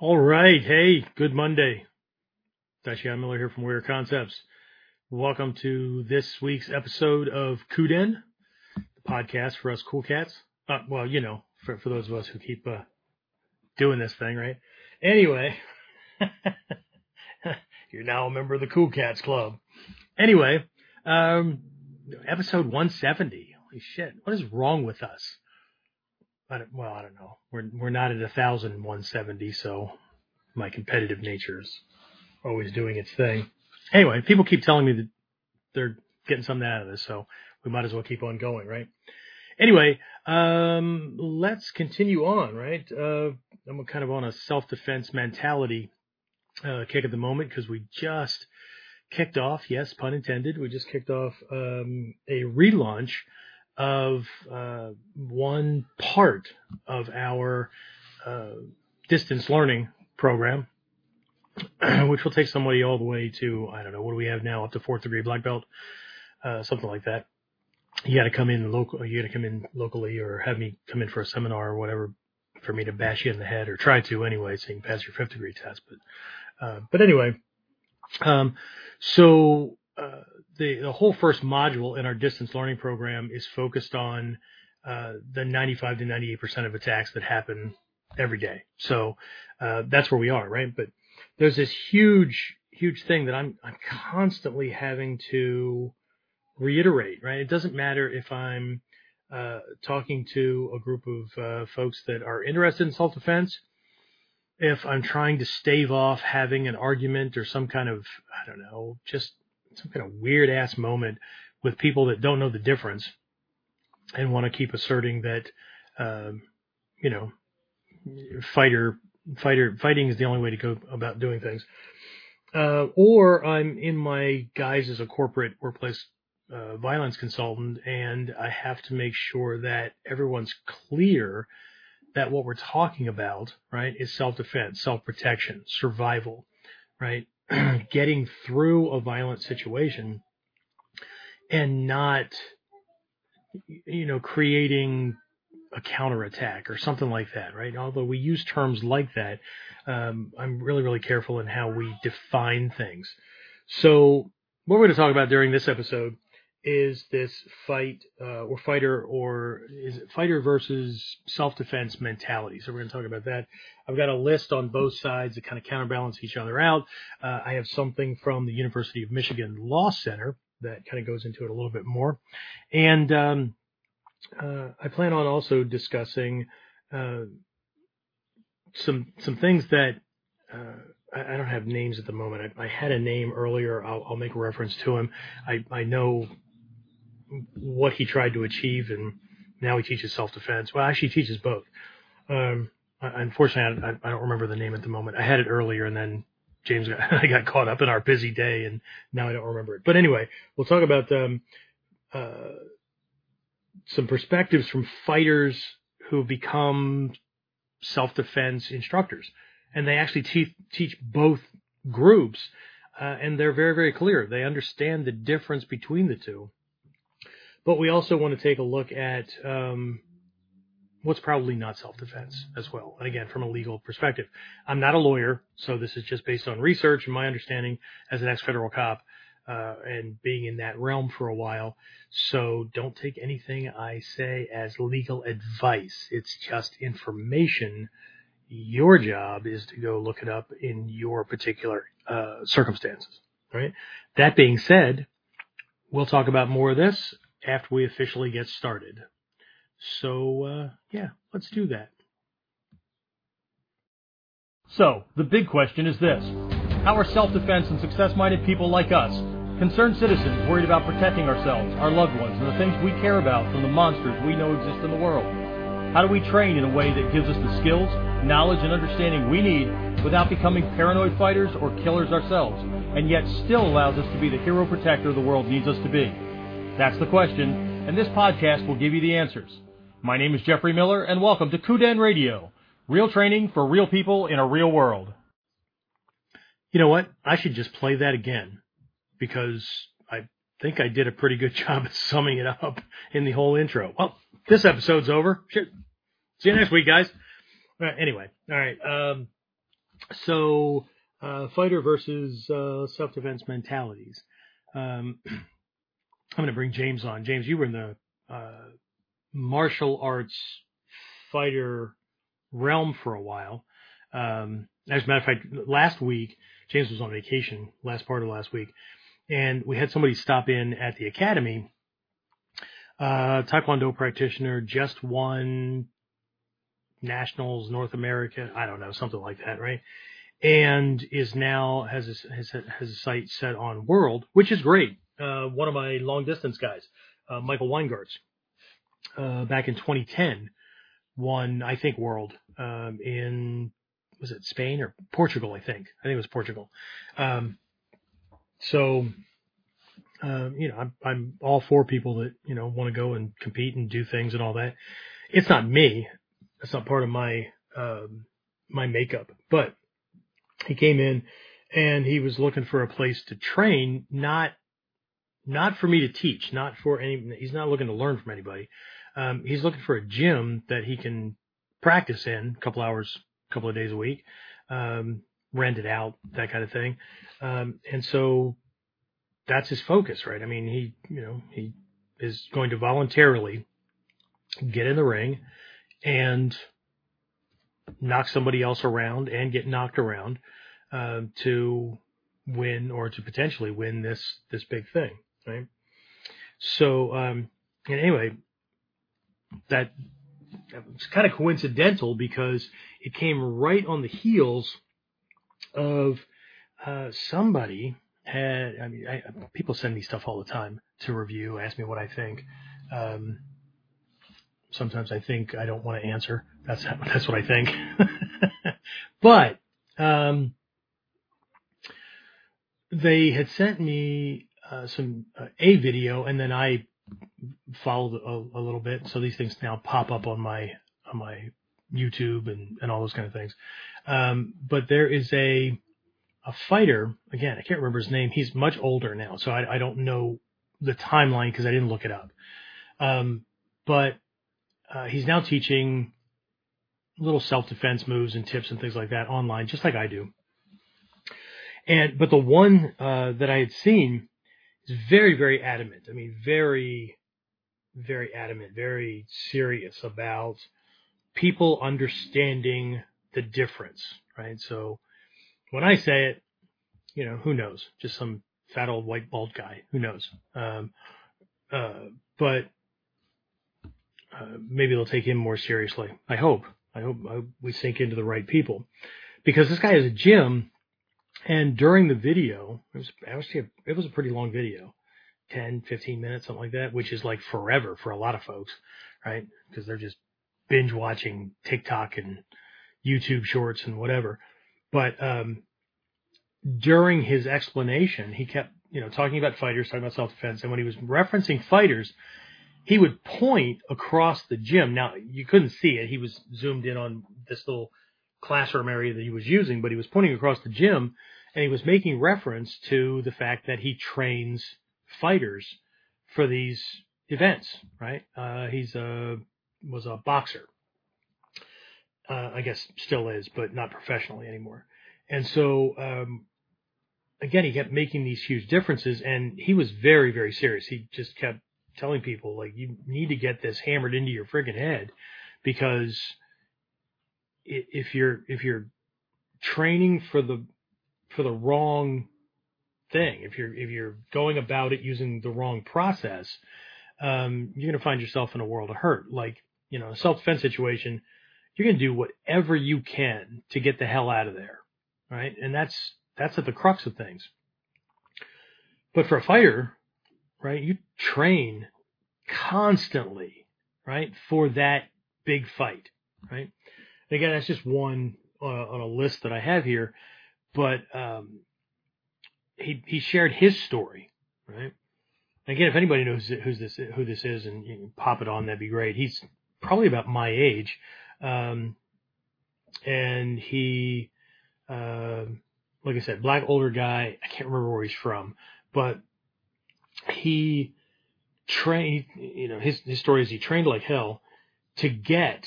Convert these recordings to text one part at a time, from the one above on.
All right. Hey, good Monday. Dacian Miller here from Warrior Concepts. Welcome to this week's episode of Kuden, the podcast for us cool cats. Uh, well, you know, for, for those of us who keep uh, doing this thing, right? Anyway, you're now a member of the Cool Cats Club. Anyway, um, episode 170. Holy shit. What is wrong with us? I don't, well, I don't know. We're we're not at a thousand one seventy, so my competitive nature is always doing its thing. Anyway, people keep telling me that they're getting something out of this, so we might as well keep on going, right? Anyway, um, let's continue on, right? Uh, I'm kind of on a self-defense mentality uh, kick at the moment because we just kicked off, yes, pun intended, we just kicked off um, a relaunch of uh, one part of our uh, distance learning program, which will take somebody all the way to I don't know what do we have now up to fourth degree black belt, uh, something like that. You got to come in local. You got to come in locally, or have me come in for a seminar or whatever for me to bash you in the head, or try to anyway, so you can pass your fifth degree test. But uh, but anyway, um, so uh, the the whole first module in our distance learning program is focused on uh, the 95 to 98 percent of attacks that happen every day. So uh, that's where we are, right? But there's this huge huge thing that I'm I'm constantly having to reiterate, right? It doesn't matter if I'm uh, talking to a group of uh, folks that are interested in self defense. If I'm trying to stave off having an argument or some kind of, I don't know, just some kind of weird ass moment with people that don't know the difference and want to keep asserting that, um, you know, fighter, fighter, fighting is the only way to go about doing things. Uh, or I'm in my guise as a corporate workplace uh, violence consultant, and I have to make sure that everyone's clear that what we're talking about, right, is self-defense, self-protection, survival, right? getting through a violent situation and not, you know, creating a counterattack or something like that, right? Although we use terms like that, um, I'm really, really careful in how we define things. So what we're going to talk about during this episode is this fight uh, or fighter or is it fighter versus self-defense mentality. So we're going to talk about that. I've got a list on both sides that kind of counterbalance each other out. Uh, I have something from the University of Michigan Law Center that kind of goes into it a little bit more, and um, uh, I plan on also discussing uh, some some things that. Uh, I don't have names at the moment. I, I had a name earlier. I'll, I'll, make a reference to him. I, I know what he tried to achieve, and now he teaches self defense. Well, actually, he teaches both. Um, unfortunately, I, I, don't remember the name at the moment. I had it earlier, and then James got, I got caught up in our busy day, and now I don't remember it. But anyway, we'll talk about um, uh, some perspectives from fighters who become self defense instructors, and they actually te- teach both groups. Uh, and they're very, very clear. They understand the difference between the two but we also want to take a look at um, what's probably not self-defense as well. And again, from a legal perspective, I'm not a lawyer, so this is just based on research and my understanding as an ex-federal cop uh, and being in that realm for a while. So don't take anything I say as legal advice. It's just information. Your job is to go look it up in your particular uh, circumstances. Right. That being said, we'll talk about more of this after we officially get started. So, uh, yeah, let's do that. So, the big question is this How are self defense and success minded people like us, concerned citizens worried about protecting ourselves, our loved ones, and the things we care about from the monsters we know exist in the world? How do we train in a way that gives us the skills, knowledge, and understanding we need without becoming paranoid fighters or killers ourselves, and yet still allows us to be the hero protector the world needs us to be? That's the question, and this podcast will give you the answers. My name is Jeffrey Miller, and welcome to Kuden Radio, real training for real people in a real world. You know what? I should just play that again because I think I did a pretty good job at summing it up in the whole intro. Well, this episode's over. See you next week, guys. Right, anyway, all right. Um, so uh, fighter versus uh, self defense mentalities. Um, I'm going to bring James on. James, you were in the uh, martial arts fighter realm for a while. Um, as a matter of fact, last week James was on vacation last part of last week, and we had somebody stop in at the academy. Uh, Taekwondo practitioner, just won nationals North America. I don't know, something like that, right? And is now has has has a site set on World, which is great. Uh, one of my long distance guys, uh, Michael Weingartz, uh, back in 2010, won I think World um, in was it Spain or Portugal? I think I think it was Portugal. Um, so um, you know, I'm, I'm all for people that you know want to go and compete and do things and all that. It's not me. That's not part of my um, my makeup. But he came in and he was looking for a place to train, not not for me to teach, not for any. He's not looking to learn from anybody. Um, he's looking for a gym that he can practice in a couple hours, a couple of days a week, um, rent it out, that kind of thing. Um, and so that's his focus, right? I mean, he, you know, he is going to voluntarily get in the ring and knock somebody else around and get knocked around uh, to win or to potentially win this this big thing, right? So, um, and anyway, that it's kind of coincidental because it came right on the heels of uh, somebody had. I mean, I, people send me stuff all the time to review, ask me what I think. Um, sometimes I think I don't want to answer. That's that's what I think. but um, they had sent me uh, some uh, a video, and then I followed a, a, little bit. So these things now pop up on my on my YouTube and and all those kind of things. Um, but there is a a fighter again. I can't remember his name. He's much older now, so I, I don't know the timeline because I didn't look it up. Um, but uh, he's now teaching little self defense moves and tips and things like that online, just like I do. And but the one uh, that I had seen is very, very adamant. I mean, very, very adamant, very serious about people understanding the difference, right? So when I say it, you know, who knows? Just some fat old white bald guy, who knows? Um, uh, but uh, maybe they'll take him more seriously. I hope. I hope, I hope we sink into the right people because this guy has a gym and during the video, it was actually a, it was a pretty long video, 10, 15 minutes, something like that, which is like forever for a lot of folks, right? Because they're just binge watching TikTok and YouTube shorts and whatever. But um, during his explanation, he kept you know talking about fighters, talking about self defense, and when he was referencing fighters, he would point across the gym. Now you couldn't see it; he was zoomed in on this little classroom area that he was using, but he was pointing across the gym and he was making reference to the fact that he trains fighters for these events, right? Uh, he's a was a boxer. Uh, I guess still is, but not professionally anymore. And so, um, again, he kept making these huge differences, and he was very, very serious. He just kept telling people like, you need to get this hammered into your friggin' head, because if you're if you're training for the for the wrong thing. If you're if you're going about it using the wrong process, um, you're going to find yourself in a world of hurt. Like you know, a self defense situation, you're going to do whatever you can to get the hell out of there, right? And that's that's at the crux of things. But for a fighter, right, you train constantly, right, for that big fight, right? And again, that's just one uh, on a list that I have here but um, he he shared his story, right? Again, if anybody knows who's this who this is and you can pop it on, that'd be great. He's probably about my age, um, and he, uh, like I said, black older guy. I can't remember where he's from, but he trained. You know, his his story is he trained like hell to get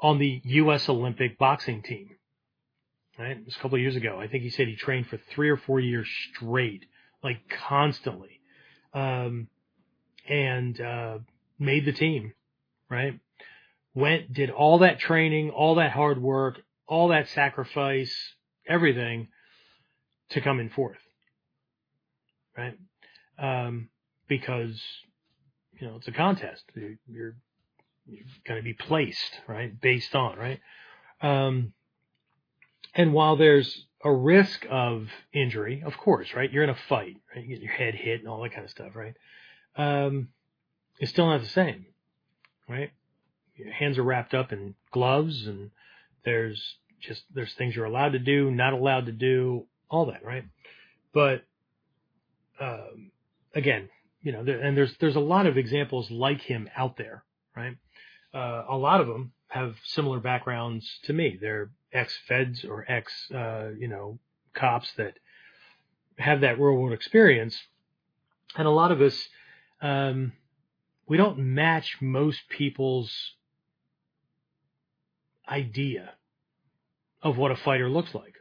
on the U.S. Olympic boxing team right? It was a couple of years ago. I think he said he trained for three or four years straight, like constantly, um, and uh, made the team, right? Went, did all that training, all that hard work, all that sacrifice, everything to come in fourth, right? Um, because you know it's a contest. You're you're, going to be placed, right, based on, right? Um, and while there's a risk of injury, of course, right? You're in a fight, right? You get your head hit and all that kind of stuff, right? Um, it's still not the same, right? Your hands are wrapped up in gloves and there's just, there's things you're allowed to do, not allowed to do, all that, right? But, um, again, you know, there, and there's, there's a lot of examples like him out there, right? Uh, a lot of them have similar backgrounds to me. They're ex-feds or ex, uh, you know, cops that have that real world experience. And a lot of us, um, we don't match most people's idea of what a fighter looks like,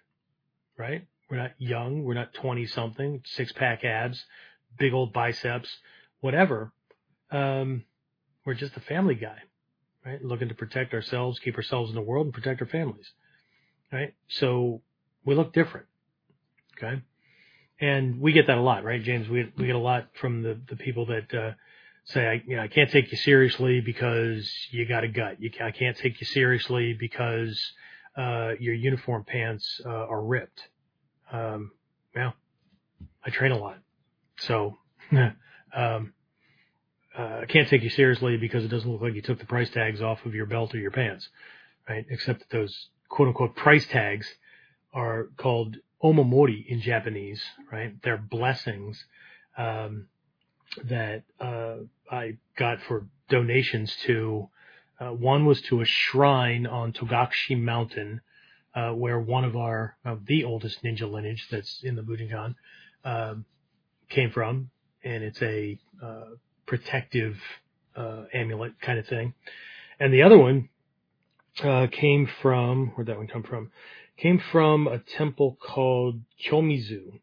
right? We're not young. We're not 20 something, six pack abs, big old biceps, whatever. Um, we're just a family guy, right? Looking to protect ourselves, keep ourselves in the world and protect our families right? So we look different. Okay. And we get that a lot, right, James? We, we get a lot from the, the people that, uh, say, I, you know, I can't take you seriously because you got a gut. You, I can't take you seriously because, uh, your uniform pants, uh, are ripped. Um, well, I train a lot. So, um, uh, I can't take you seriously because it doesn't look like you took the price tags off of your belt or your pants, right? Except that those quote unquote price tags are called omamori in Japanese, right? They're blessings um, that uh, I got for donations to. Uh, one was to a shrine on Togakushi Mountain, uh, where one of our the oldest ninja lineage that's in the Bujinkan um, came from, and it's a uh, protective uh, amulet kind of thing. And the other one uh, came from where'd that one come from? Came from a temple called Kiyomizu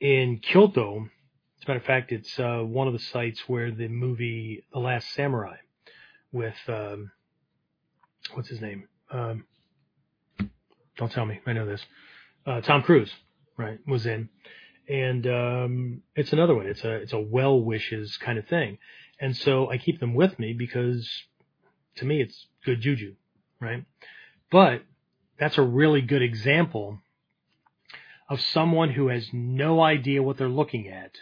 in Kyoto. As a matter of fact, it's uh, one of the sites where the movie The Last Samurai with um, what's his name? Um, don't tell me, I know this. Uh, Tom Cruise, right, was in, and um, it's another one. It's a it's a well wishes kind of thing, and so I keep them with me because to me it's good juju right? But that's a really good example of someone who has no idea what they're looking at,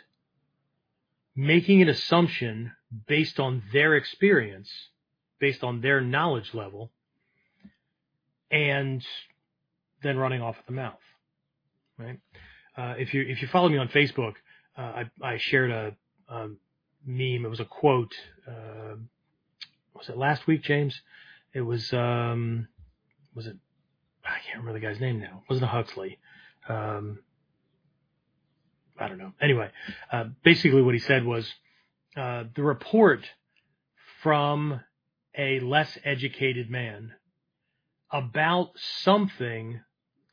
making an assumption based on their experience, based on their knowledge level, and then running off at the mouth, right? Uh, if you if you follow me on Facebook, uh, I, I shared a, a, meme. It was a quote. Uh, was it last week, James? It was um, was it? I can't remember the guy's name now. It wasn't it Huxley? Um, I don't know. Anyway, uh, basically what he said was uh, the report from a less educated man about something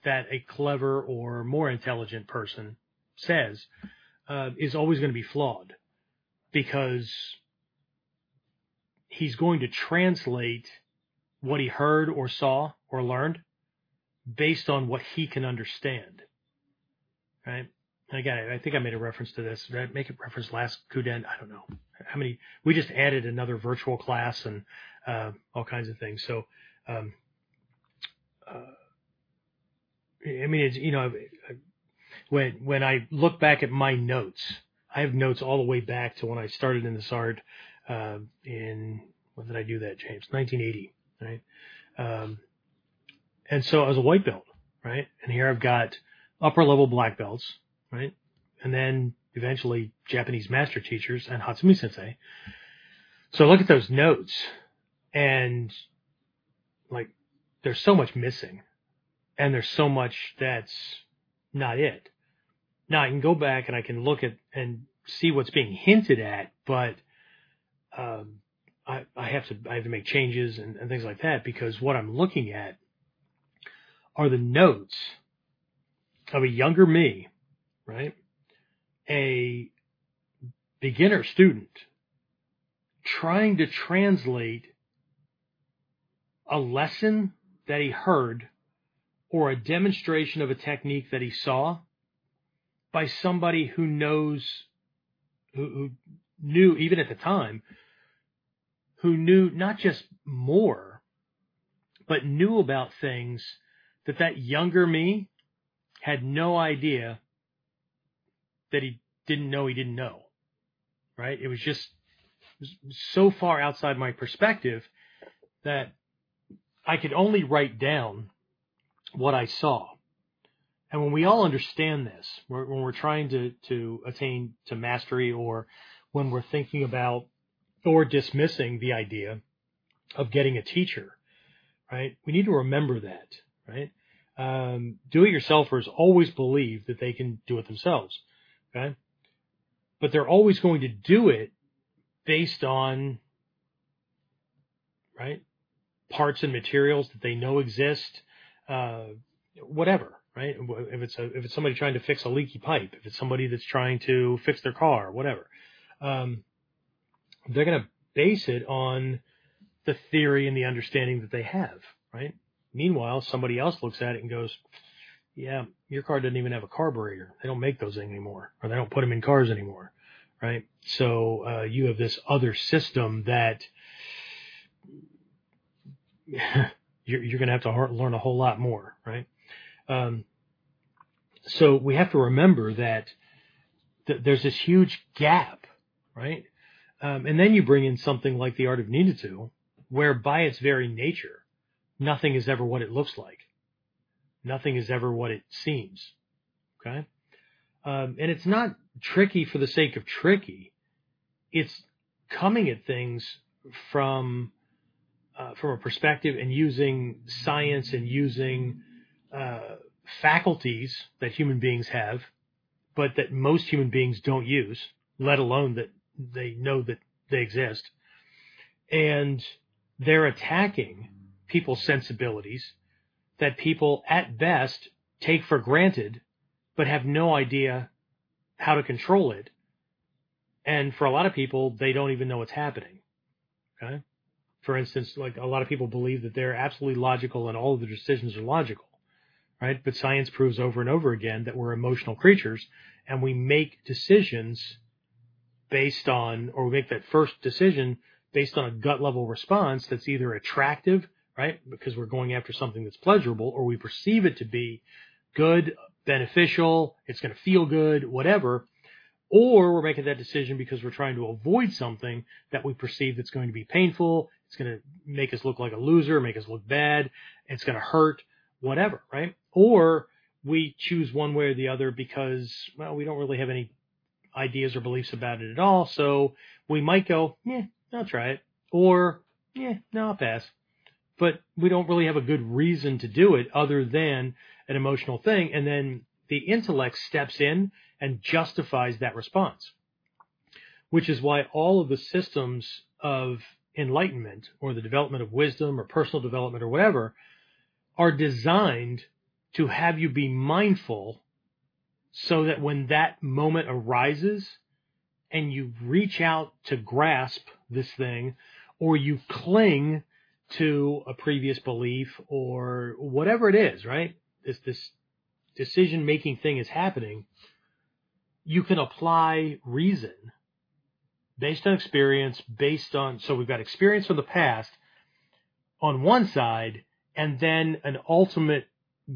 that a clever or more intelligent person says uh, is always going to be flawed because he's going to translate what he heard or saw or learned based on what he can understand. Right? And again, I think I made a reference to this. Did I make a reference last Kuden? I don't know how many. We just added another virtual class and uh, all kinds of things. So, um, uh, I mean, it's you know, when when I look back at my notes, I have notes all the way back to when I started in this art uh, in when did I do that, James? 1980 right? Um, and so I was a white belt, right? And here I've got upper level black belts, right? And then eventually Japanese master teachers and Hatsumi sensei. So look at those notes and like there's so much missing and there's so much that's not it. Now I can go back and I can look at and see what's being hinted at, but um, I, I have to I have to make changes and, and things like that because what I'm looking at are the notes of a younger me, right? A beginner student trying to translate a lesson that he heard or a demonstration of a technique that he saw by somebody who knows, who, who knew even at the time, who knew not just more, but knew about things that that younger me had no idea that he didn't know he didn't know. Right? It was just it was so far outside my perspective that I could only write down what I saw. And when we all understand this, when we're trying to, to attain to mastery or when we're thinking about or dismissing the idea of getting a teacher, right? We need to remember that, right? Um, do-it-yourselfers always believe that they can do it themselves, okay? But they're always going to do it based on, right? Parts and materials that they know exist, uh, whatever, right? If it's a, if it's somebody trying to fix a leaky pipe, if it's somebody that's trying to fix their car, whatever, um, they're going to base it on the theory and the understanding that they have, right? Meanwhile, somebody else looks at it and goes, yeah, your car doesn't even have a carburetor. They don't make those anymore, or they don't put them in cars anymore, right? So uh, you have this other system that you're, you're going to have to learn a whole lot more, right? Um, so we have to remember that th- there's this huge gap, right? Um, and then you bring in something like the art of ninjutsu, where by its very nature, nothing is ever what it looks like. Nothing is ever what it seems. Okay? Um, and it's not tricky for the sake of tricky. It's coming at things from uh, from a perspective and using science and using uh, faculties that human beings have, but that most human beings don't use, let alone that they know that they exist. And they're attacking people's sensibilities that people at best take for granted, but have no idea how to control it. And for a lot of people, they don't even know what's happening. Okay. For instance, like a lot of people believe that they're absolutely logical and all of their decisions are logical, right? But science proves over and over again that we're emotional creatures and we make decisions based on, or we make that first decision based on a gut level response that's either attractive, right? Because we're going after something that's pleasurable, or we perceive it to be good, beneficial, it's going to feel good, whatever. Or we're making that decision because we're trying to avoid something that we perceive that's going to be painful. It's going to make us look like a loser, make us look bad. It's going to hurt, whatever, right? Or we choose one way or the other because, well, we don't really have any ideas or beliefs about it at all. So we might go, yeah, I'll try it. Or, yeah, no, I'll pass. But we don't really have a good reason to do it other than an emotional thing. And then the intellect steps in and justifies that response, which is why all of the systems of enlightenment or the development of wisdom or personal development or whatever are designed to have you be mindful so that when that moment arises and you reach out to grasp this thing or you cling to a previous belief or whatever it is, right? This, this decision making thing is happening. You can apply reason based on experience, based on, so we've got experience from the past on one side and then an ultimate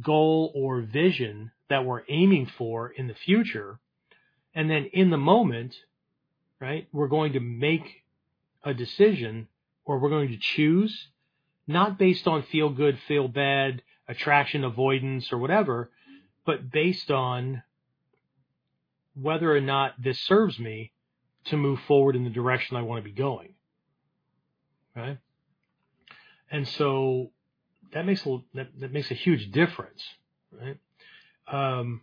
goal or vision that we're aiming for in the future. And then in the moment, right, we're going to make a decision or we're going to choose not based on feel good, feel bad, attraction, avoidance, or whatever, but based on whether or not this serves me to move forward in the direction I want to be going. Right? And so that makes a that, that makes a huge difference, right? Um,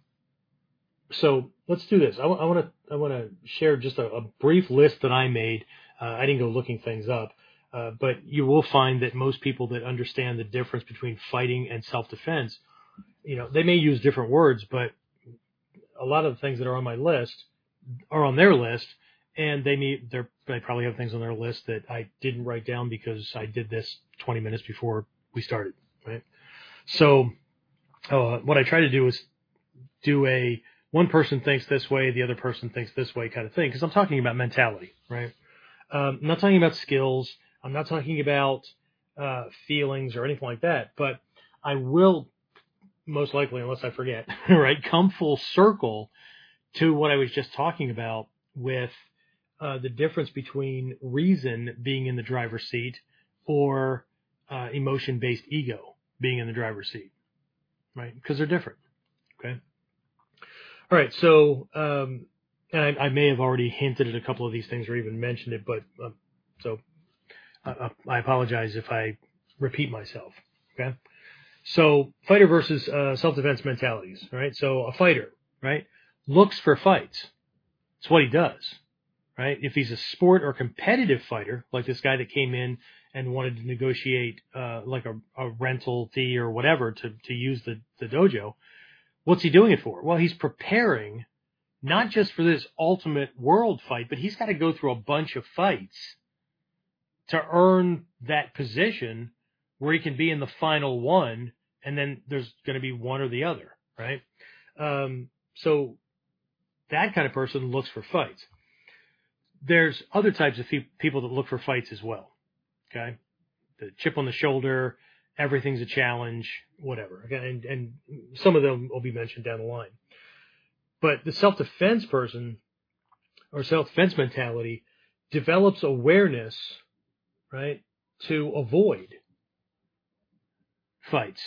so let's do this. I want to I want to share just a, a, brief list that I made. Uh, I didn't go looking things up, uh, but you will find that most people that understand the difference between fighting and self defense you know, they may use different words, but a lot of the things that are on my list are on their list, and they need they're they probably have things on their list that I didn't write down because I did this 20 minutes before we started, right? So, uh, what I try to do is do a one person thinks this way, the other person thinks this way kind of thing, because I'm talking about mentality, right? Um, I'm not talking about skills. I'm not talking about uh, feelings or anything like that, but I will most likely, unless I forget, right, come full circle to what I was just talking about with uh, the difference between reason being in the driver's seat or uh, emotion based ego being in the driver's seat, right? Because they're different. Okay. All right. So, um, I, I, may have already hinted at a couple of these things or even mentioned it, but uh, so I apologize if I repeat myself. Okay. So fighter versus uh, self-defense mentalities, right? So a fighter, right, looks for fights. It's what he does, right? If he's a sport or competitive fighter, like this guy that came in and wanted to negotiate uh, like a, a rental fee or whatever to to use the the dojo, what's he doing it for? Well, he's preparing not just for this ultimate world fight, but he's got to go through a bunch of fights to earn that position where he can be in the final one, and then there's going to be one or the other, right? Um, so that kind of person looks for fights. There's other types of people that look for fights as well. Okay, the chip on the shoulder, everything's a challenge, whatever. And and some of them will be mentioned down the line. But the self-defense person or self-defense mentality develops awareness, right, to avoid fights,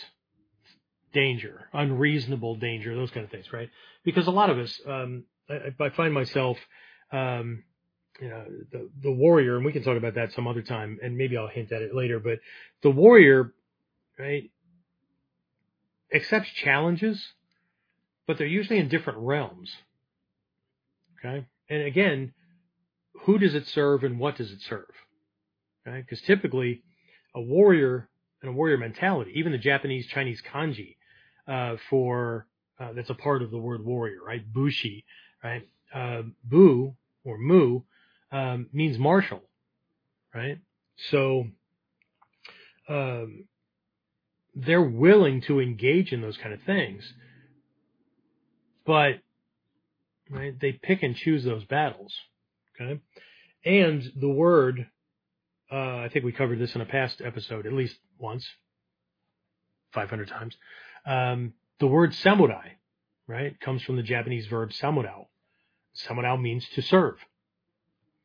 danger, unreasonable danger, those kind of things, right? Because a lot of us, um, I, I, find myself, um, you know, the, the warrior, and we can talk about that some other time, and maybe I'll hint at it later, but the warrior, right, accepts challenges, but they're usually in different realms. Okay. And again, who does it serve and what does it serve? Okay. Because typically a warrior and a warrior mentality. Even the Japanese Chinese kanji uh, for uh, that's a part of the word warrior, right? Bushi, right? Uh, bu or mu um, means martial, right? So um, they're willing to engage in those kind of things, but right, they pick and choose those battles, okay? And the word uh, I think we covered this in a past episode, at least once, 500 times. Um, the word samurai, right, comes from the Japanese verb samurao. Samurao means to serve.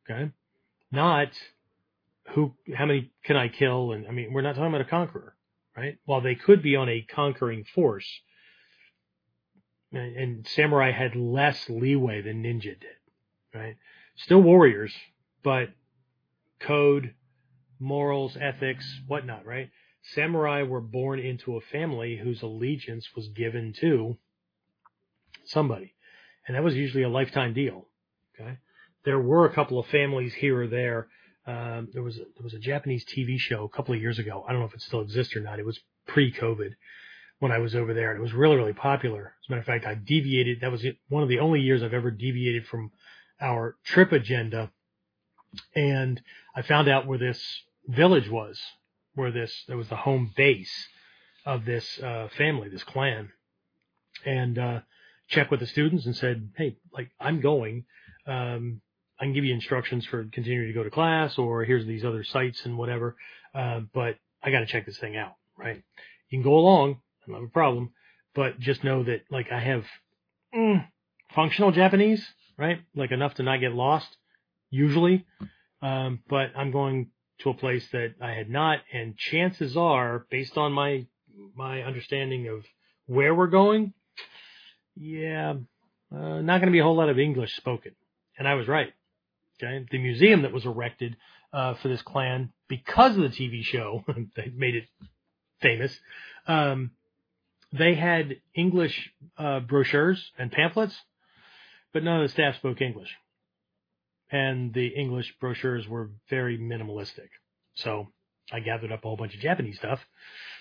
Okay, not who, how many can I kill? And I mean, we're not talking about a conqueror, right? While they could be on a conquering force, and, samurai had less leeway than ninja did, right? Still warriors, but code, morals, ethics, whatnot, right? Samurai were born into a family whose allegiance was given to somebody. And that was usually a lifetime deal. Okay. There were a couple of families here or there. Um, there was a, there was a Japanese TV show a couple of years ago. I don't know if it still exists or not. It was pre-COVID when I was over there, and it was really really popular. As a matter of fact, I deviated. That was one of the only years I've ever deviated from our trip agenda, and I found out where this village was, where this there was the home base of this uh, family, this clan, and uh, checked with the students and said, "Hey, like I'm going. Um, I can give you instructions for continuing to go to class, or here's these other sites and whatever. Uh, but I got to check this thing out, right? You can go along, I don't have a problem, but just know that like I have mm, functional Japanese, right? Like enough to not get lost, usually. Um, but I'm going to a place that I had not, and chances are, based on my my understanding of where we're going, yeah, uh, not going to be a whole lot of English spoken. And I was right. Okay, the museum that was erected uh, for this clan because of the TV show that made it famous. Um, they had English uh, brochures and pamphlets, but none of the staff spoke English and the English brochures were very minimalistic. So I gathered up a whole bunch of Japanese stuff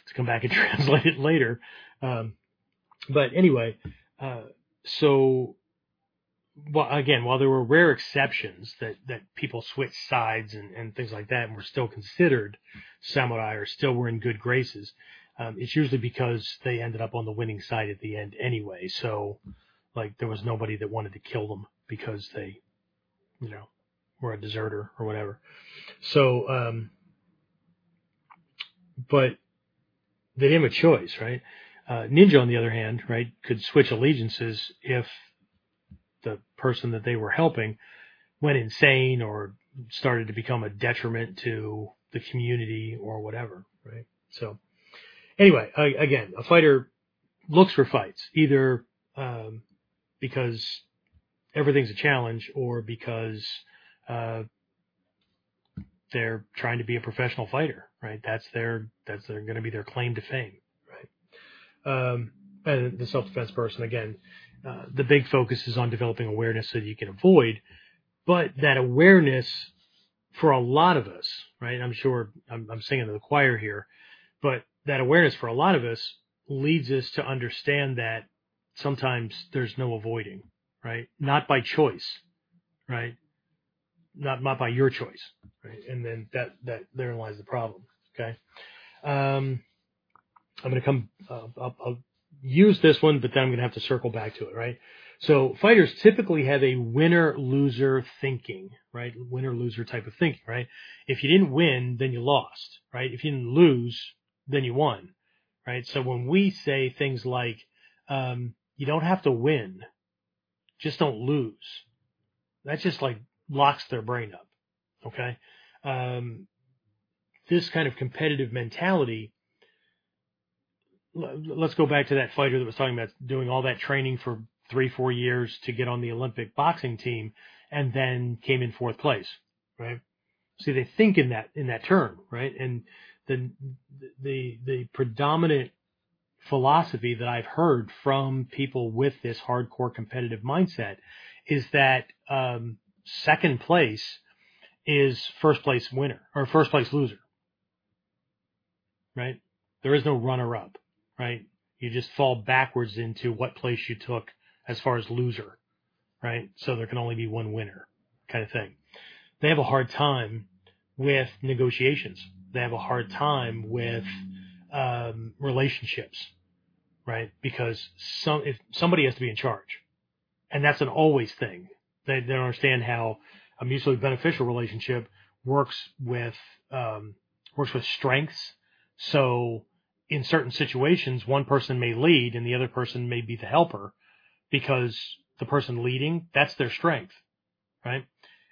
to come back and translate it later. Um, But anyway, uh, so well, again, while there were rare exceptions that, that people switched sides and, and things like that and were still considered samurai or still were in good graces, um, it's usually because they ended up on the winning side at the end anyway. So, like, there was nobody that wanted to kill them because they, you know, were a deserter or whatever. So, um, but they didn't have a choice, right? Uh, Ninja, on the other hand, right, could switch allegiances if person that they were helping went insane or started to become a detriment to the community or whatever, right? So, anyway, I, again, a fighter looks for fights either um, because everything's a challenge or because uh, they're trying to be a professional fighter, right? That's their that's their going to be their claim to fame, right? Um, and the self defense person again, uh, the big focus is on developing awareness so that you can avoid, but that awareness for a lot of us, right? I'm sure I'm, I'm singing to the choir here, but that awareness for a lot of us leads us to understand that sometimes there's no avoiding, right? Not by choice, right? Not not by your choice, right? And then that that therein lies the problem. Okay, um, I'm going to come. Uh, I'll, I'll use this one, but then I'm going to have to circle back to it, right? So fighters typically have a winner loser thinking, right? Winner loser type of thinking, right? If you didn't win, then you lost, right? If you didn't lose, then you won, right? So when we say things like, um, you don't have to win, just don't lose, that just like locks their brain up, okay? Um, this kind of competitive mentality let's go back to that fighter that was talking about doing all that training for three, four years to get on the Olympic boxing team and then came in fourth place, right? See, they think in that, in that term, right? And the, the, the predominant philosophy that I've heard from people with this hardcore competitive mindset is that, um, second place is first place winner or first place loser, right? There is no runner up right? You just fall backwards into what place you took as far as loser, right? So there can only be one winner kind of thing. They have a hard time with negotiations. They have a hard time with um, relationships, right? Because some if somebody has to be in charge, and that's an always thing. They, they don't understand how a mutually beneficial relationship works with um, works with strengths. So in certain situations, one person may lead and the other person may be the helper because the person leading, that's their strength, right?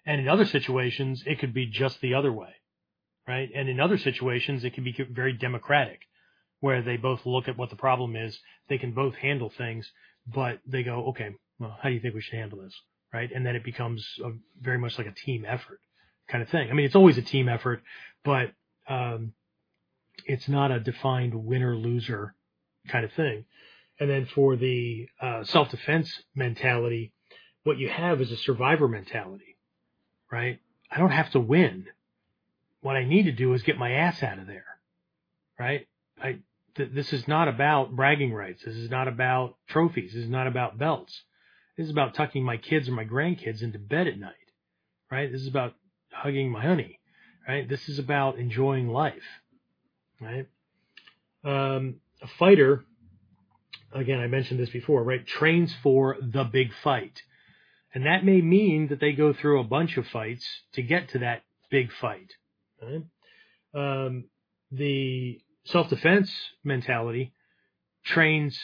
And in other situations, it could be just the other way, right? And in other situations, it can be very democratic where they both look at what the problem is. They can both handle things, but they go, okay, well, how do you think we should handle this? Right. And then it becomes a, very much like a team effort kind of thing. I mean, it's always a team effort, but, um, it's not a defined winner loser kind of thing. And then for the uh, self defense mentality, what you have is a survivor mentality, right? I don't have to win. What I need to do is get my ass out of there, right? I th- this is not about bragging rights. This is not about trophies. This is not about belts. This is about tucking my kids or my grandkids into bed at night, right? This is about hugging my honey, right? This is about enjoying life right? Um, a fighter, again, I mentioned this before, right? Trains for the big fight. And that may mean that they go through a bunch of fights to get to that big fight. Right? Um, the self-defense mentality trains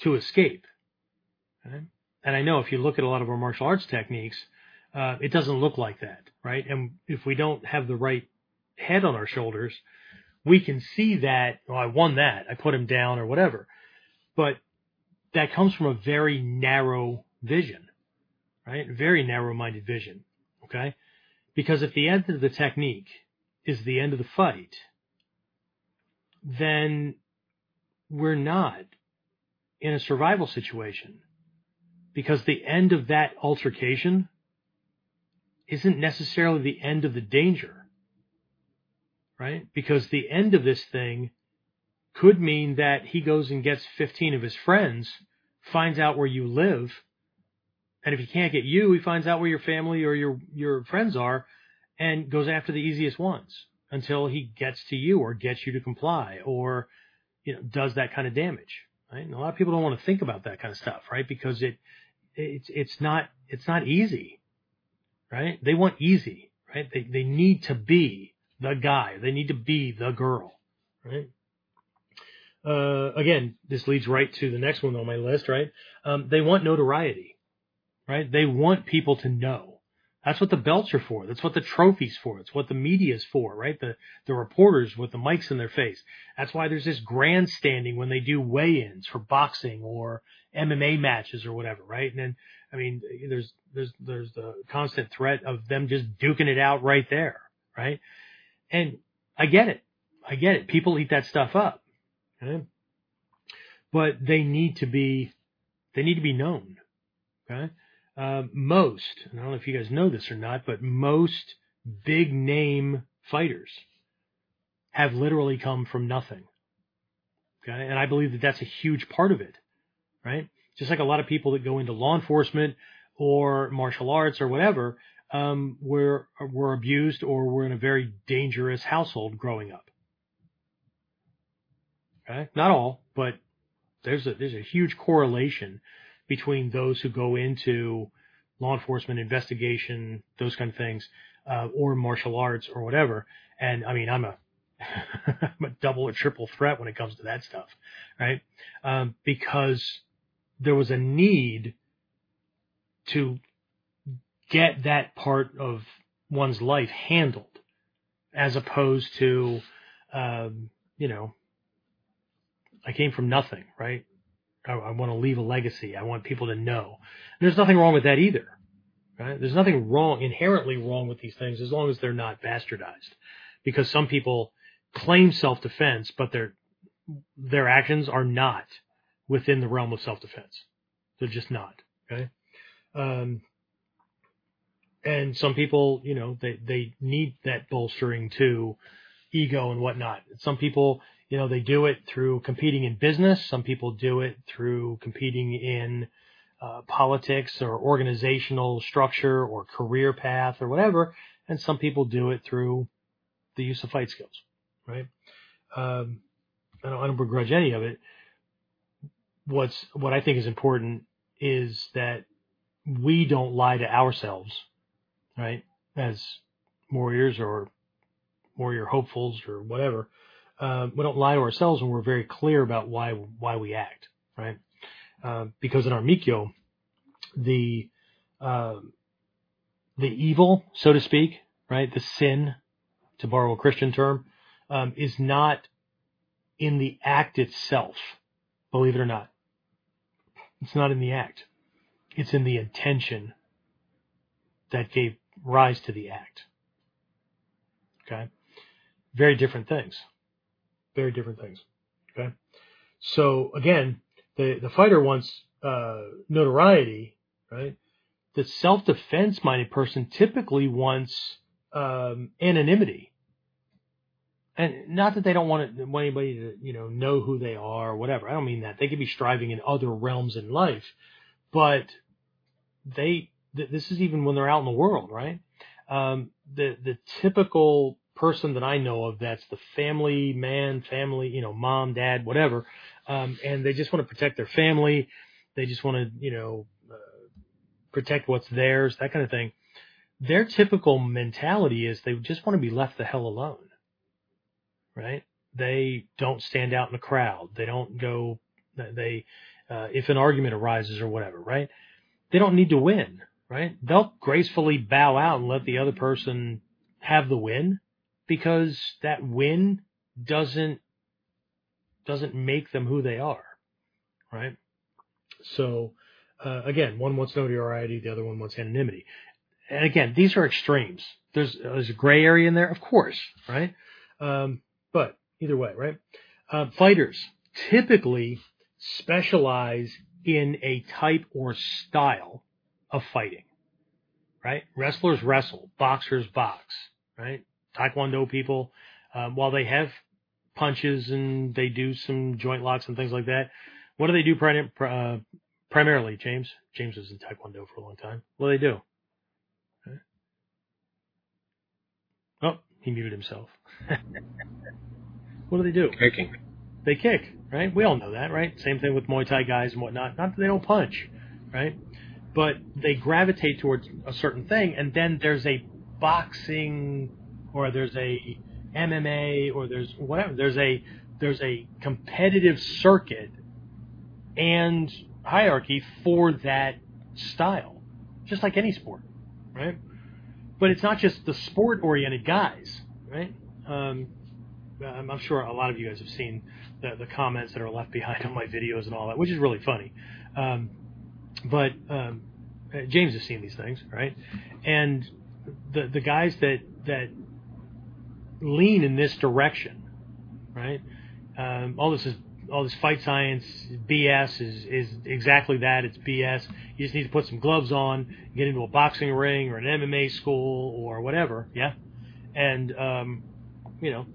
to escape. Right? And I know if you look at a lot of our martial arts techniques, uh, it doesn't look like that, right? And if we don't have the right head on our shoulders, we can see that, oh, I won that, I put him down or whatever. But that comes from a very narrow vision, right? Very narrow minded vision. Okay. Because if the end of the technique is the end of the fight, then we're not in a survival situation because the end of that altercation isn't necessarily the end of the danger right? Because the end of this thing could mean that he goes and gets 15 of his friends, finds out where you live, and if he can't get you, he finds out where your family or your your friends are, and goes after the easiest ones until he gets to you or gets you to comply or you know does that kind of damage. Right? And a lot of people don't want to think about that kind of stuff, right? Because it it's it's not it's not easy, right? They want easy, right? They they need to be the guy. They need to be the girl, right? Uh, again, this leads right to the next one on my list, right? Um, they want notoriety, right? They want people to know. That's what the belts are for. That's what the trophies for. It's what the media is for, right? The the reporters with the mics in their face. That's why there's this grandstanding when they do weigh-ins for boxing or MMA matches or whatever, right? And then, I mean, there's there's there's the constant threat of them just duking it out right there, right? And I get it. I get it. People eat that stuff up. Okay? But they need to be, they need to be known. Okay. Uh, most, I don't know if you guys know this or not, but most big name fighters have literally come from nothing. Okay. And I believe that that's a huge part of it. Right. Just like a lot of people that go into law enforcement or martial arts or whatever, um, were, were abused or were in a very dangerous household growing up. Okay. Not all, but there's a, there's a huge correlation between those who go into law enforcement investigation, those kind of things, uh, or martial arts or whatever. And I mean, I'm a, I'm a double or triple threat when it comes to that stuff, right? Um, because there was a need to get that part of one's life handled as opposed to, um, you know, I came from nothing, right? I, I want to leave a legacy. I want people to know. And there's nothing wrong with that either, right? There's nothing wrong, inherently wrong with these things as long as they're not bastardized. Because some people claim self-defense, but their, their actions are not within the realm of self-defense. They're just not, okay? Um, and some people, you know, they, they need that bolstering to ego and whatnot. Some people, you know, they do it through competing in business. Some people do it through competing in uh, politics or organizational structure or career path or whatever. And some people do it through the use of fight skills, right? Um, I don't, I don't begrudge any of it. What's, what I think is important is that we don't lie to ourselves, right? As warriors or warrior hopefuls or whatever uh, we don't lie to ourselves when we're very clear about why why we act, right? Uh, because in our Mikkyo, the uh, the evil, so to speak, right, the sin, to borrow a Christian term, um, is not in the act itself. Believe it or not, it's not in the act. It's in the intention that gave rise to the act. Okay, very different things very different things. Okay. So again, the, the fighter wants, uh, notoriety, right? The self-defense minded person typically wants, um, anonymity. And not that they don't want, it, want anybody to, you know, know who they are or whatever. I don't mean that. They could be striving in other realms in life, but they, th- this is even when they're out in the world, right? Um, the, the typical person that I know of that's the family man, family, you know, mom, dad, whatever, um, and they just want to protect their family. They just want to, you know, uh, protect what's theirs, that kind of thing. Their typical mentality is they just want to be left the hell alone, right? They don't stand out in the crowd. They don't go, they, uh, if an argument arises or whatever, right? They don't need to win, right? They'll gracefully bow out and let the other person have the win because that win doesn't doesn't make them who they are, right? So uh, again, one wants notoriety, the other one wants anonymity. And again, these are extremes. There's there's a gray area in there, of course, right? Um, but either way, right? Uh, fighters typically specialize in a type or style of fighting, right? Wrestlers wrestle, boxers box, right? Taekwondo people, um, while they have punches and they do some joint locks and things like that. What do they do prim- uh, primarily, James? James was in Taekwondo for a long time. What do they do? Oh, he muted himself. what do they do? Kicking. They kick, right? We all know that, right? Same thing with Muay Thai guys and whatnot. Not that they don't punch, right? But they gravitate towards a certain thing, and then there's a boxing or there's a MMA or there's whatever. There's a there's a competitive circuit and hierarchy for that style, just like any sport, right? But it's not just the sport oriented guys, right? Um, I'm sure a lot of you guys have seen the, the comments that are left behind on my videos and all that, which is really funny. Um, but um, James has seen these things, right? And the the guys that that lean in this direction, right? Um, all this is all this fight science BS is is exactly that. It's BS. You just need to put some gloves on, get into a boxing ring or an MMA school or whatever, yeah. And um, you know,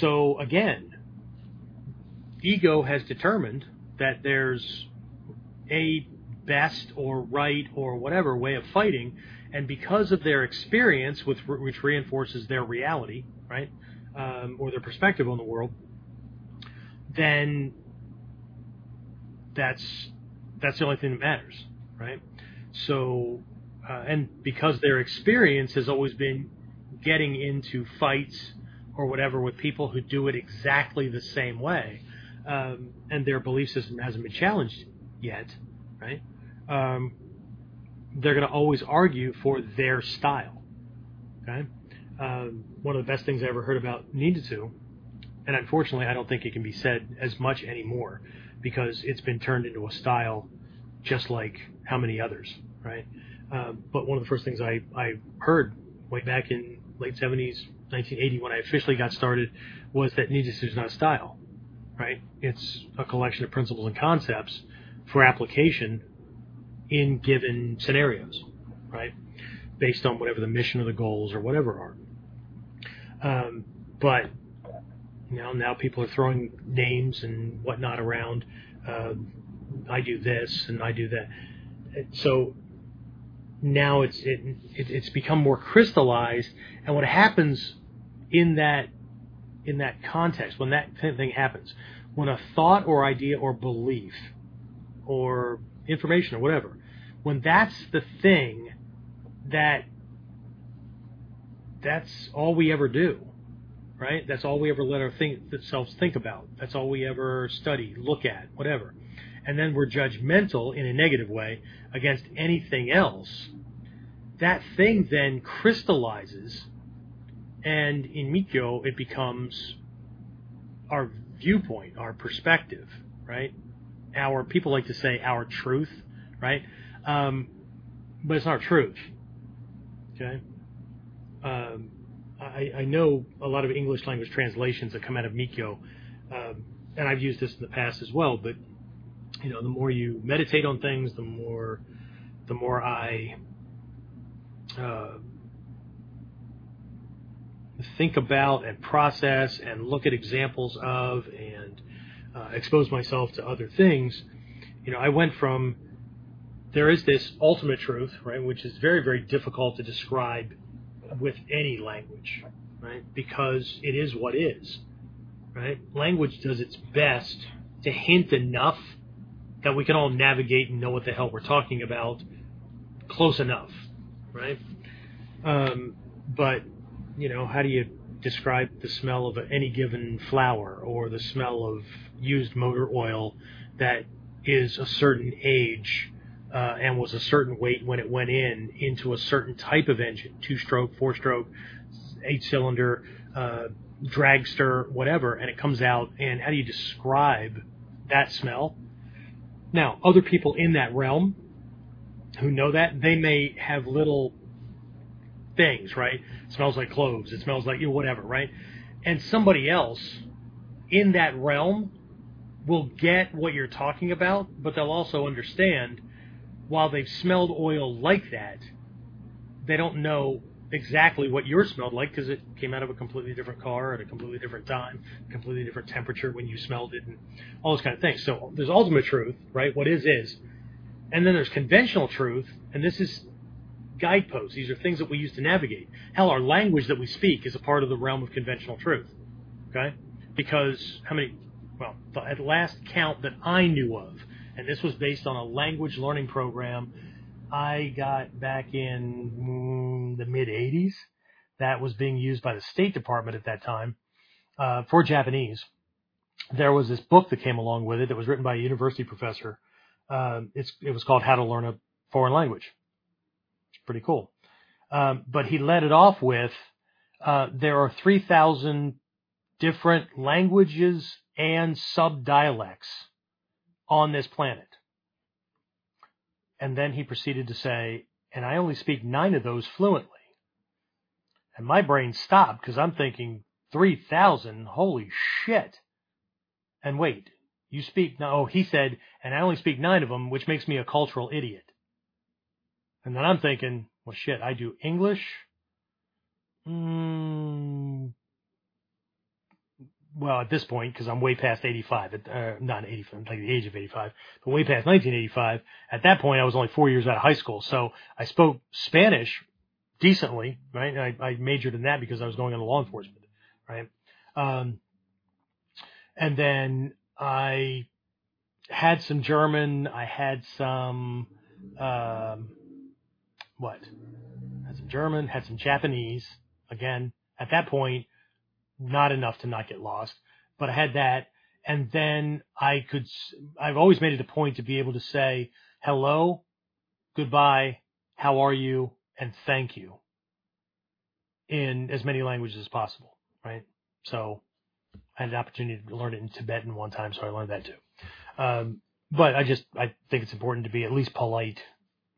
so again, ego has determined that there's a best or right or whatever way of fighting, and because of their experience, with which reinforces their reality, right, um, or their perspective on the world, then that's that's the only thing that matters, right? So, uh, and because their experience has always been getting into fights or whatever with people who do it exactly the same way, um, and their belief system hasn't been challenged yet, right? Um, they're going to always argue for their style. Okay, um, one of the best things I ever heard about Ninjutsu and unfortunately, I don't think it can be said as much anymore because it's been turned into a style just like how many others, right? Um, but one of the first things I, I heard way back in late 70s, 1980, when I officially got started, was that ninjutsu is not a style, right? It's a collection of principles and concepts for application in given scenarios, right? Based on whatever the mission or the goals or whatever are. Um, but you know, now people are throwing names and whatnot around. Uh, I do this and I do that. So now it's it, it, it's become more crystallized. And what happens in that in that context when that thing happens, when a thought or idea or belief or information or whatever, when that's the thing that that's all we ever do right? That's all we ever let ourselves think about. That's all we ever study, look at, whatever. And then we're judgmental in a negative way against anything else. That thing then crystallizes, and in Mikkyo, it becomes our viewpoint, our perspective, right? Our people like to say our truth, right? Um, but it's not truth. Okay. Um, I, I, know a lot of English language translations that come out of Mikkyo, um, and I've used this in the past as well. But you know, the more you meditate on things, the more the more I uh, think about and process and look at examples of and uh, expose myself to other things. You know, I went from there is this ultimate truth, right, which is very very difficult to describe with any language, right? Because it is what is, right? Language does its best to hint enough that we can all navigate and know what the hell we're talking about close enough, right? Um, but, you know, how do you describe the smell of any given flower or the smell of used motor oil that is a certain age uh, and was a certain weight when it went in into a certain type of engine, two stroke, four stroke, eight cylinder, uh, dragster, whatever, and it comes out. And how do you describe that smell? Now, other people in that realm who know that, they may have little things, right? It smells like cloves. It smells like you know, whatever, right? And somebody else in that realm will get what you're talking about, but they'll also understand while they've smelled oil like that, they don't know exactly what yours smelled like because it came out of a completely different car at a completely different time, completely different temperature when you smelled it, and all those kind of things. So there's ultimate truth, right? What is is, and then there's conventional truth, and this is guideposts. These are things that we use to navigate. Hell, our language that we speak is a part of the realm of conventional truth. Okay, because how many? Well, at last count that I knew of, and this was based on a language learning program I got back in mm, the mid 80s. That was being used by the State Department at that time uh, for Japanese. There was this book that came along with it that was written by a university professor. Uh, it was called How to Learn a Foreign Language. It's pretty cool. Um, but he led it off with uh, there are 3,000 different languages and subdialects on this planet. And then he proceeded to say, and I only speak nine of those fluently. And my brain stopped because I'm thinking, 3,000? Holy shit. And wait, you speak, no, oh, he said, and I only speak nine of them, which makes me a cultural idiot. And then I'm thinking, well, shit, I do English, mm, well, at this point, because I'm way past 85, uh, not 85, like the age of 85, but way past 1985. At that point, I was only four years out of high school, so I spoke Spanish decently, right? I, I majored in that because I was going into law enforcement, right? Um, and then I had some German. I had some, um, what? Had some German. Had some Japanese. Again, at that point, not enough to not get lost, but I had that. And then I could, I've always made it a point to be able to say hello, goodbye, how are you, and thank you in as many languages as possible, right? So I had an opportunity to learn it in Tibetan one time, so I learned that too. Um, but I just, I think it's important to be at least polite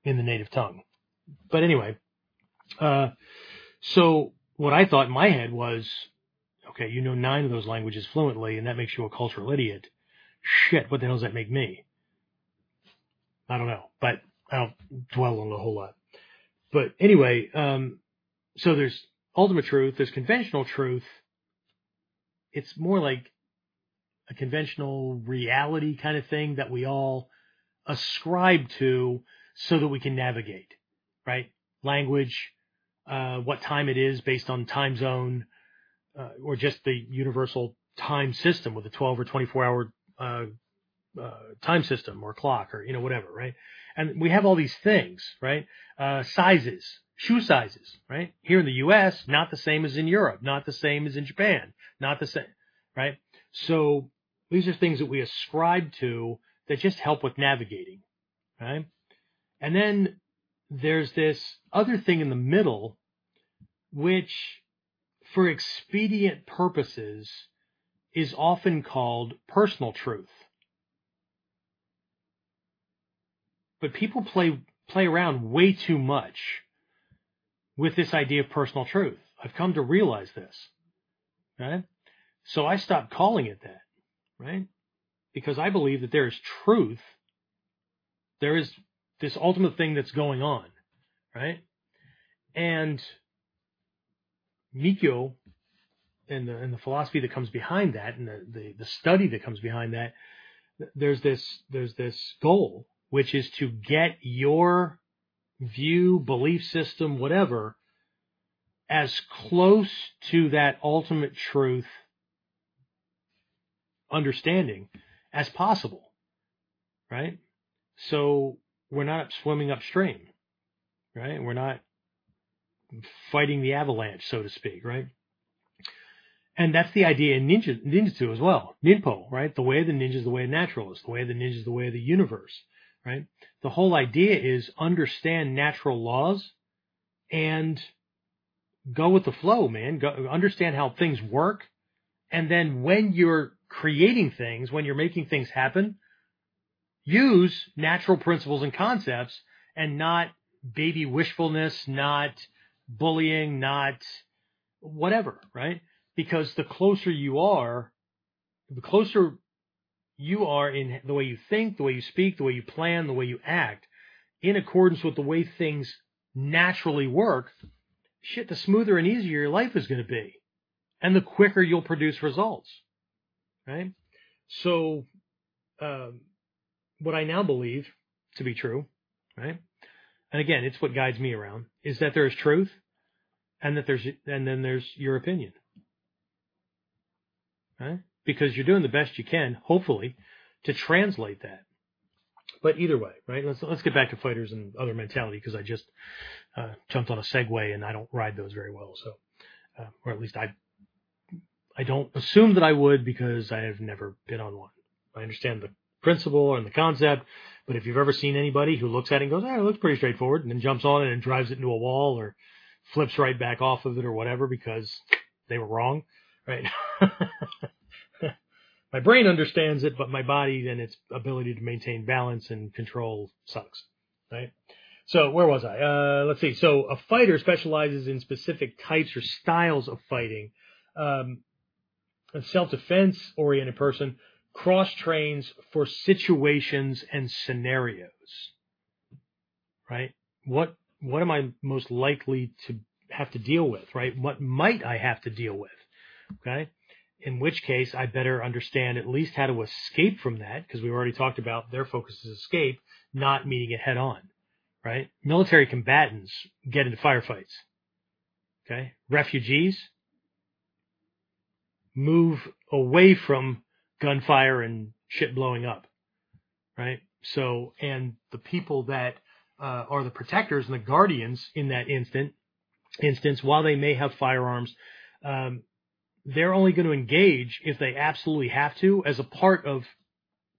in the native tongue. But anyway, uh, so what I thought in my head was, Okay, you know nine of those languages fluently, and that makes you a cultural idiot. Shit, what the hell does that make me? I don't know, but I don't dwell on it a whole lot. But anyway, um, so there's ultimate truth, there's conventional truth. It's more like a conventional reality kind of thing that we all ascribe to so that we can navigate, right? Language, uh, what time it is based on time zone, uh, or just the universal time system with a 12 or 24 hour uh, uh, time system or clock or you know whatever, right? And we have all these things, right? Uh, sizes, shoe sizes, right? Here in the U.S., not the same as in Europe, not the same as in Japan, not the same, right? So these are things that we ascribe to that just help with navigating, right? And then there's this other thing in the middle, which for expedient purposes is often called personal truth. But people play play around way too much with this idea of personal truth. I've come to realize this. Right? So I stopped calling it that, right? Because I believe that there is truth. There is this ultimate thing that's going on, right? And Mikkyo and the and the philosophy that comes behind that and the, the, the study that comes behind that, there's this there's this goal which is to get your view, belief system, whatever, as close to that ultimate truth understanding as possible. Right? So we're not swimming upstream. Right? We're not fighting the avalanche, so to speak, right? And that's the idea in ninja, ninjutsu as well. Ninpo, right? The way of the ninja is the way of naturalist. The way of the ninja is the way of the universe, right? The whole idea is understand natural laws and go with the flow, man. Go, understand how things work. And then when you're creating things, when you're making things happen, use natural principles and concepts and not baby wishfulness, not bullying, not whatever, right? Because the closer you are, the closer you are in the way you think, the way you speak, the way you plan, the way you act, in accordance with the way things naturally work, shit, the smoother and easier your life is going to be, and the quicker you'll produce results. Right. So, um, what I now believe to be true, right? And again, it's what guides me around is that there is truth, and that there's and then there's your opinion, right? Because you're doing the best you can, hopefully, to translate that. But either way, right? Let's let's get back to fighters and other mentality because I just uh, jumped on a segue and I don't ride those very well. So, uh, or at least I I don't assume that I would because I have never been on one. I understand the principle and the concept, but if you've ever seen anybody who looks at it and goes, "Oh, it looks pretty straightforward," and then jumps on it and drives it into a wall or flips right back off of it or whatever because they were wrong, right? my brain understands it, but my body and its ability to maintain balance and control sucks, right? So where was I? Uh, let's see. So a fighter specializes in specific types or styles of fighting. Um, a self-defense oriented person cross trains for situations and scenarios. Right? What what am I most likely to have to deal with, right? What might I have to deal with? Okay? In which case I better understand at least how to escape from that because we already talked about their focus is escape, not meeting it head on. Right? Military combatants get into firefights. Okay? Refugees move away from gunfire and shit blowing up, right? So, and the people that uh, are the protectors and the guardians in that instant instance, while they may have firearms, um, they're only going to engage if they absolutely have to, as a part of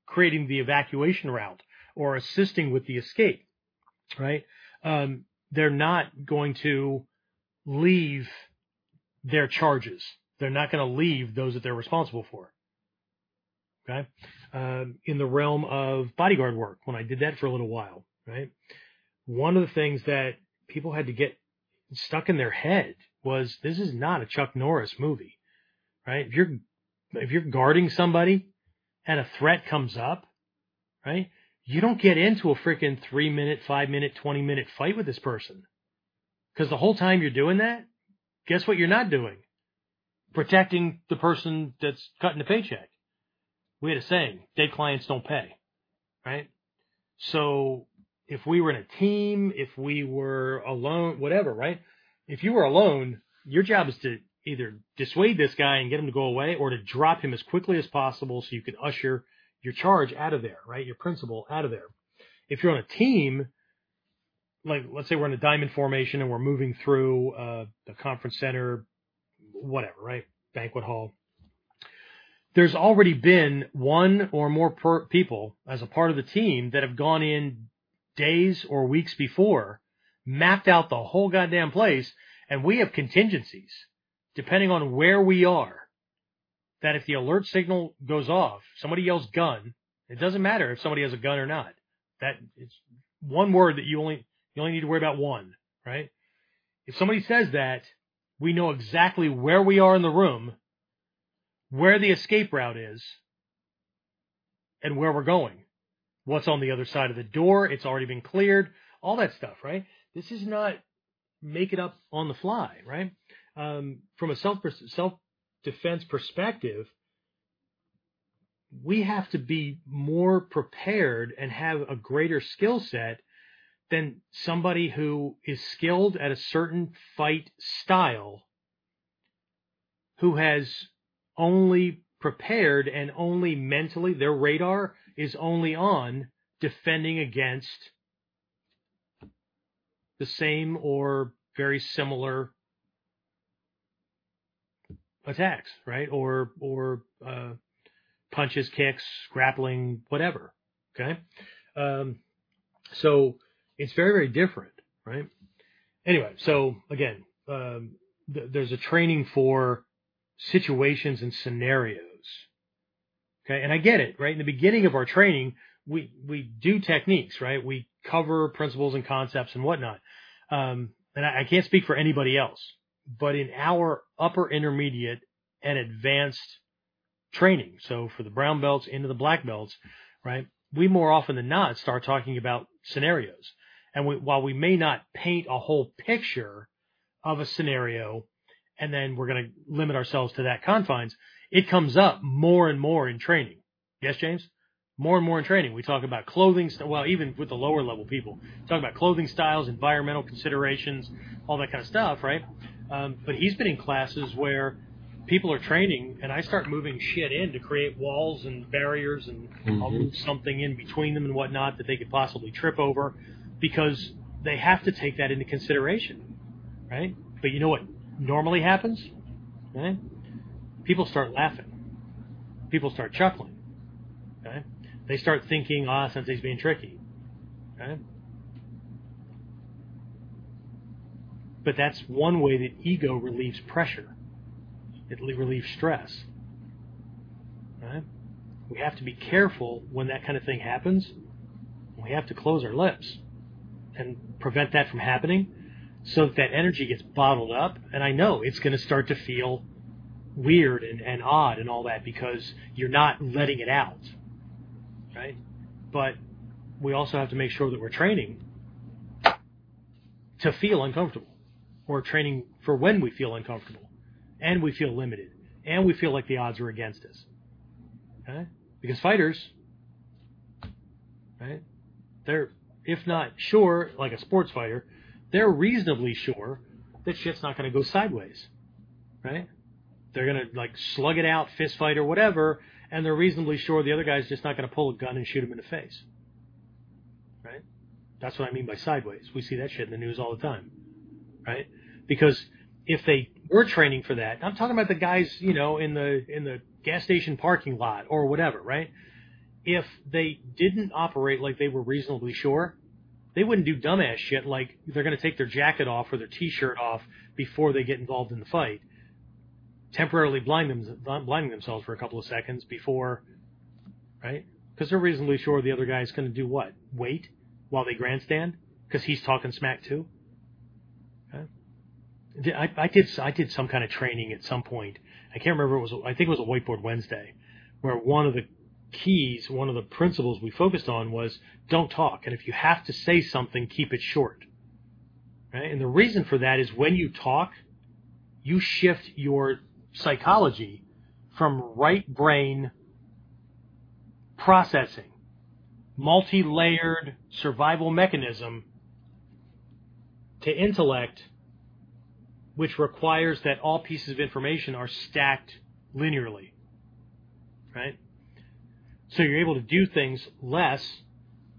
creating the evacuation route or assisting with the escape, right? Um, they're not going to leave their charges. They're not going to leave those that they're responsible for. Okay. Um, in the realm of bodyguard work, when I did that for a little while, right? One of the things that people had to get stuck in their head was this is not a Chuck Norris movie, right? If you're, if you're guarding somebody and a threat comes up, right? You don't get into a freaking three minute, five minute, 20 minute fight with this person. Cause the whole time you're doing that, guess what you're not doing? Protecting the person that's cutting the paycheck we had a saying, dead clients don't pay, right? So if we were in a team, if we were alone, whatever, right? If you were alone, your job is to either dissuade this guy and get him to go away or to drop him as quickly as possible so you can usher your charge out of there, right? Your principal out of there. If you're on a team, like let's say we're in a diamond formation and we're moving through uh, the conference center, whatever, right? Banquet hall there's already been one or more per- people as a part of the team that have gone in days or weeks before, mapped out the whole goddamn place, and we have contingencies depending on where we are. That if the alert signal goes off, somebody yells gun, it doesn't matter if somebody has a gun or not. That it's one word that you only you only need to worry about one, right? If somebody says that, we know exactly where we are in the room where the escape route is and where we're going. What's on the other side of the door? It's already been cleared. All that stuff, right? This is not make it up on the fly, right? Um, from a self self defense perspective, we have to be more prepared and have a greater skill set than somebody who is skilled at a certain fight style who has only prepared and only mentally, their radar is only on defending against the same or very similar attacks, right? Or or uh, punches, kicks, grappling, whatever. Okay, um, so it's very very different, right? Anyway, so again, um, th- there's a training for situations and scenarios. Okay. And I get it, right? In the beginning of our training, we, we do techniques, right? We cover principles and concepts and whatnot. Um, and I, I can't speak for anybody else, but in our upper intermediate and advanced training, so for the brown belts into the black belts, right? We more often than not start talking about scenarios. And we, while we may not paint a whole picture of a scenario, and then we're going to limit ourselves to that confines. It comes up more and more in training. Yes, James? More and more in training. We talk about clothing, well, even with the lower level people, talk about clothing styles, environmental considerations, all that kind of stuff, right? Um, but he's been in classes where people are training, and I start moving shit in to create walls and barriers, and mm-hmm. I'll move something in between them and whatnot that they could possibly trip over, because they have to take that into consideration, right? But you know what normally happens? Right? People start laughing. People start chuckling. Okay? They start thinking, ah, oh, Sensei's being tricky. Okay? But that's one way that ego relieves pressure. It relieves stress. Right? We have to be careful when that kind of thing happens. We have to close our lips and prevent that from happening so that that energy gets bottled up. And I know it's going to start to feel weird and, and odd and all that because you're not letting it out. Right? But we also have to make sure that we're training to feel uncomfortable or training for when we feel uncomfortable and we feel limited and we feel like the odds are against us. Okay? Because fighters, right? They're if not sure, like a sports fighter, they're reasonably sure that shit's not going to go sideways, right? They're going to like slug it out, fist fight or whatever, and they're reasonably sure the other guy's just not going to pull a gun and shoot him in the face, right? That's what I mean by sideways. We see that shit in the news all the time, right? Because if they were training for that, I'm talking about the guys, you know, in the in the gas station parking lot or whatever, right? if they didn't operate like they were reasonably sure, they wouldn't do dumbass shit like they're going to take their jacket off or their t-shirt off before they get involved in the fight, temporarily blind them, blinding themselves for a couple of seconds before, right? Because they're reasonably sure the other guy's going to do what? Wait while they grandstand because he's talking smack too. Okay? I, I did I did some kind of training at some point. I can't remember. It was I think it was a whiteboard Wednesday, where one of the keys, one of the principles we focused on was don't talk. And if you have to say something, keep it short. Right? And the reason for that is when you talk, you shift your psychology from right brain processing, multi layered survival mechanism, to intellect, which requires that all pieces of information are stacked linearly. Right? So you're able to do things less.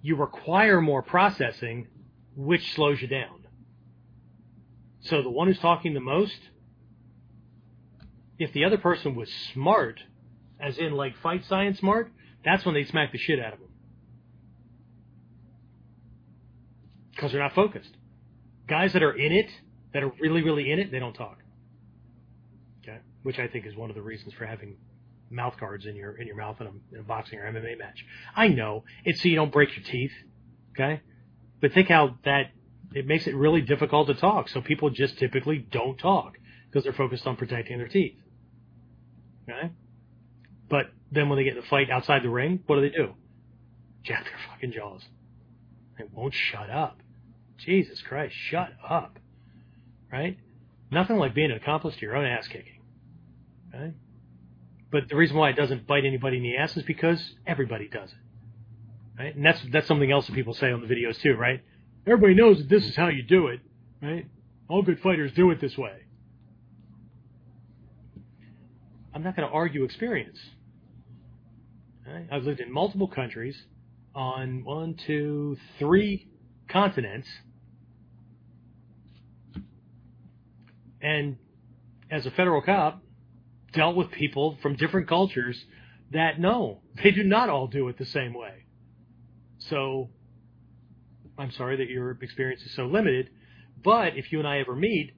You require more processing, which slows you down. So the one who's talking the most, if the other person was smart, as in like fight science smart, that's when they smack the shit out of them. Because they're not focused. Guys that are in it, that are really, really in it, they don't talk. Okay? Which I think is one of the reasons for having mouth guards in your in your mouth in a, in a boxing or MMA match. I know it's so you don't break your teeth, okay? But think how that it makes it really difficult to talk. So people just typically don't talk because they're focused on protecting their teeth. Okay? But then when they get in a fight outside the ring, what do they do? Jab their fucking jaws. They won't shut up. Jesus Christ, shut up. Right? Nothing like being an accomplice to your own ass kicking. Okay? But the reason why it doesn't bite anybody in the ass is because everybody does it. Right? And that's that's something else that people say on the videos too, right? Everybody knows that this is how you do it, right? All good fighters do it this way. I'm not going to argue experience. Right? I've lived in multiple countries on one, two, three continents. And as a federal cop, dealt with people from different cultures that no, they do not all do it the same way. So I'm sorry that your experience is so limited, but if you and I ever meet,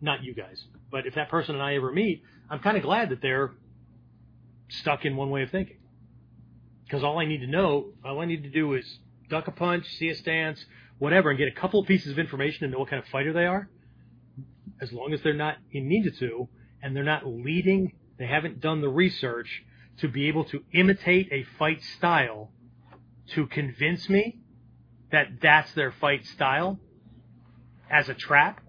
not you guys, but if that person and I ever meet, I'm kind of glad that they're stuck in one way of thinking. Because all I need to know, all I need to do is duck a punch, see a stance, whatever, and get a couple of pieces of information to know what kind of fighter they are. As long as they're not in ninjutsu, and they're not leading, they haven't done the research to be able to imitate a fight style to convince me that that's their fight style as a trap,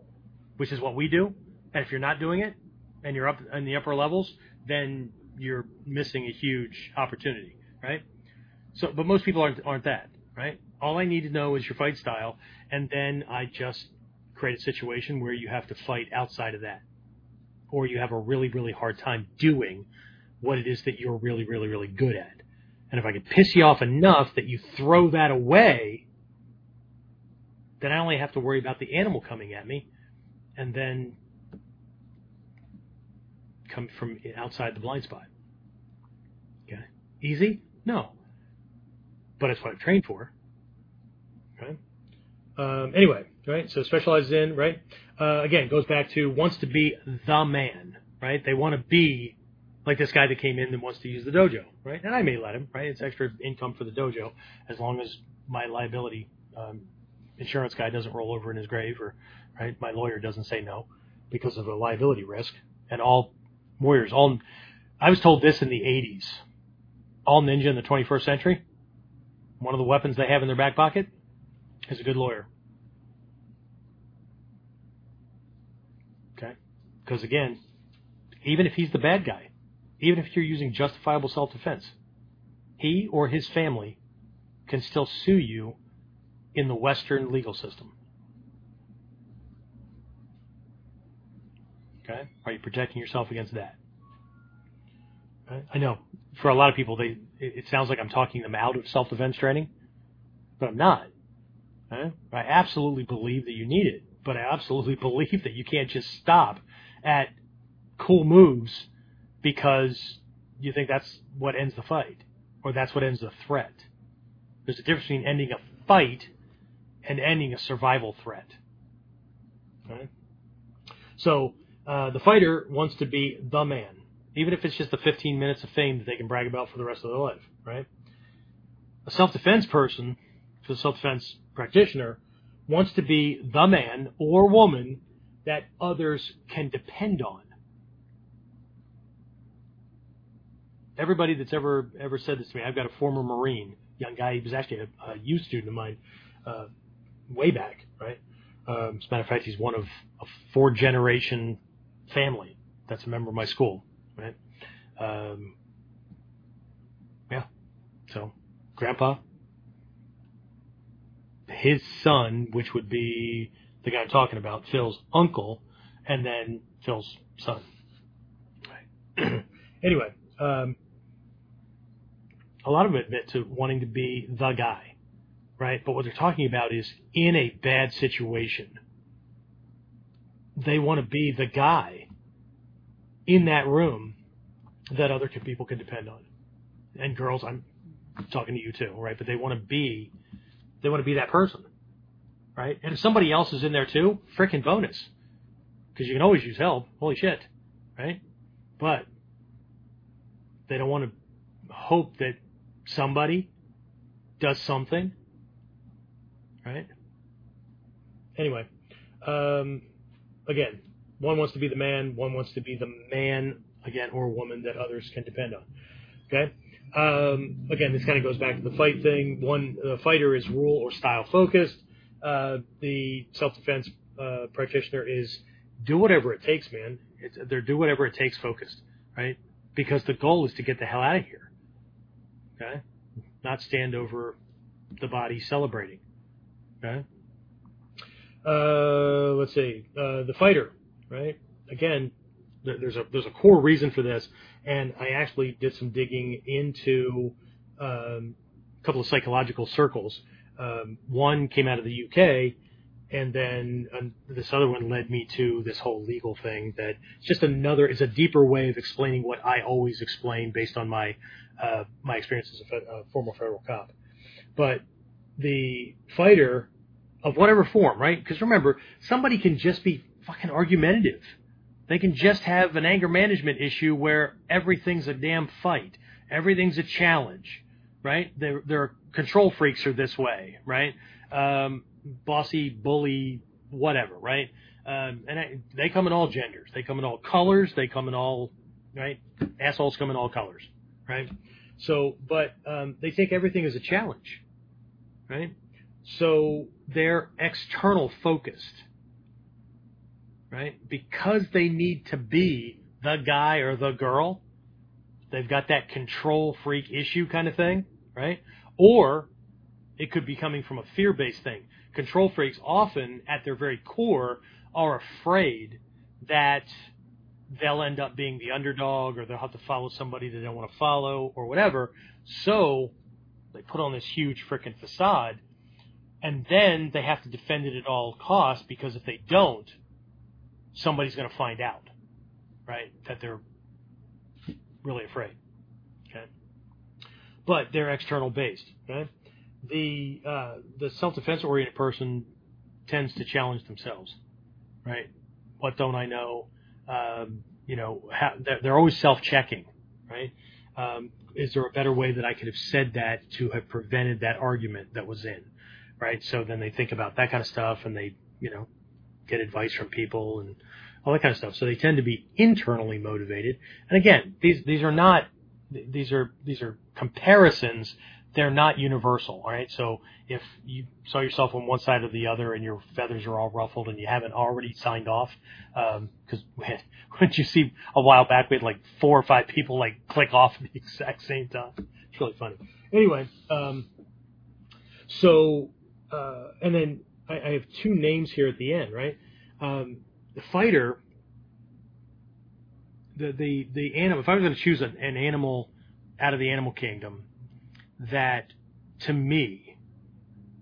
which is what we do. And if you're not doing it, and you're up in the upper levels, then you're missing a huge opportunity, right? So, but most people aren't aren't that, right? All I need to know is your fight style, and then I just create a situation where you have to fight outside of that, or you have a really really hard time doing what it is that you're really really really good at. And if I can piss you off enough that you throw that away, then I only have to worry about the animal coming at me, and then come from outside the blind spot. Okay, easy? No, but it's what I've trained for. Okay. Um, anyway, right? So specializes in right. Uh, again, goes back to wants to be the man, right? They want to be like this guy that came in and wants to use the dojo, right? And I may let him, right? It's extra income for the dojo as long as my liability um, insurance guy doesn't roll over in his grave, or right, my lawyer doesn't say no because of a liability risk. And all warriors, all I was told this in the 80s. All ninja in the 21st century, one of the weapons they have in their back pocket is a good lawyer. Okay? Because again, even if he's the bad guy, even if you're using justifiable self defense, he or his family can still sue you in the Western legal system. Okay? Are you protecting yourself against that? I know for a lot of people, they it sounds like I'm talking them out of self-defense training, but I'm not. I absolutely believe that you need it, but I absolutely believe that you can't just stop at cool moves because you think that's what ends the fight or that's what ends the threat. There's a difference between ending a fight and ending a survival threat. Right? So uh, the fighter wants to be the man, even if it's just the 15 minutes of fame that they can brag about for the rest of their life. Right? A self-defense person, a self-defense practitioner, wants to be the man or woman that others can depend on. Everybody that's ever ever said this to me, I've got a former Marine, young guy. He was actually a, a U student of mine. Uh, way back, right? Um, as a matter of fact, he's one of a four generation family that's a member of my school, right? Um, yeah. So, grandpa, his son, which would be the guy I'm talking about, Phil's uncle, and then Phil's son. Right. anyway, um, a lot of them admit to wanting to be the guy right? But what they're talking about is in a bad situation, they want to be the guy in that room that other people can depend on. And girls, I'm talking to you too, right? But they want to be, they want to be that person, right? And if somebody else is in there too, freaking bonus, because you can always use help. Holy shit, right? But they don't want to hope that somebody does something right? Anyway, um, again, one wants to be the man, one wants to be the man again or woman that others can depend on. Okay. Um, again, this kind of goes back to the fight thing. One, the fighter is rule or style focused. Uh, the self-defense uh, practitioner is do whatever it takes, man. It's, they're do whatever it takes focused, right? Because the goal is to get the hell out of here. Okay, not stand over the body celebrating. Okay. Uh, let's see. Uh, the fighter, right? Again, there's a there's a core reason for this, and I actually did some digging into um, a couple of psychological circles. Um, one came out of the UK, and then um, this other one led me to this whole legal thing. That it's just another is a deeper way of explaining what I always explain based on my uh, my experience as a, a former federal cop. But the fighter of whatever form, right? Because remember, somebody can just be fucking argumentative. They can just have an anger management issue where everything's a damn fight. Everything's a challenge, right? Their control freaks are this way, right? Um, bossy, bully, whatever, right? Um, and I, they come in all genders. They come in all colors. They come in all, right? Assholes come in all colors, right? So, but um, they take everything as a challenge, right? So they're external focused. Right? Because they need to be the guy or the girl. They've got that control freak issue kind of thing, right? Or it could be coming from a fear based thing. Control freaks often, at their very core, are afraid that they'll end up being the underdog or they'll have to follow somebody they don't want to follow or whatever. So they put on this huge freaking facade and then they have to defend it at all costs because if they don't, somebody's going to find out, right? That they're really afraid. Okay. But they're external based. Okay. The uh, the self defense oriented person tends to challenge themselves, right? What don't I know? Um, you know, they're, they're, always self checking, right? Um, is there a better way that I could have said that to have prevented that argument that was in, right? So then they think about that kind of stuff and they, you know, get advice from people and all that kind of stuff. So they tend to be internally motivated. And again, these these are not these are these are comparisons. They're not universal. All right. So if you saw yourself on one side or the other and your feathers are all ruffled and you haven't already signed off, because um, when you see a while back, we had like four or five people like click off at the exact same time. It's really funny. Anyway, um, so uh, and then I, I have two names here at the end, right? Um, the fighter, the the the animal. If I was going to choose an, an animal out of the animal kingdom, that to me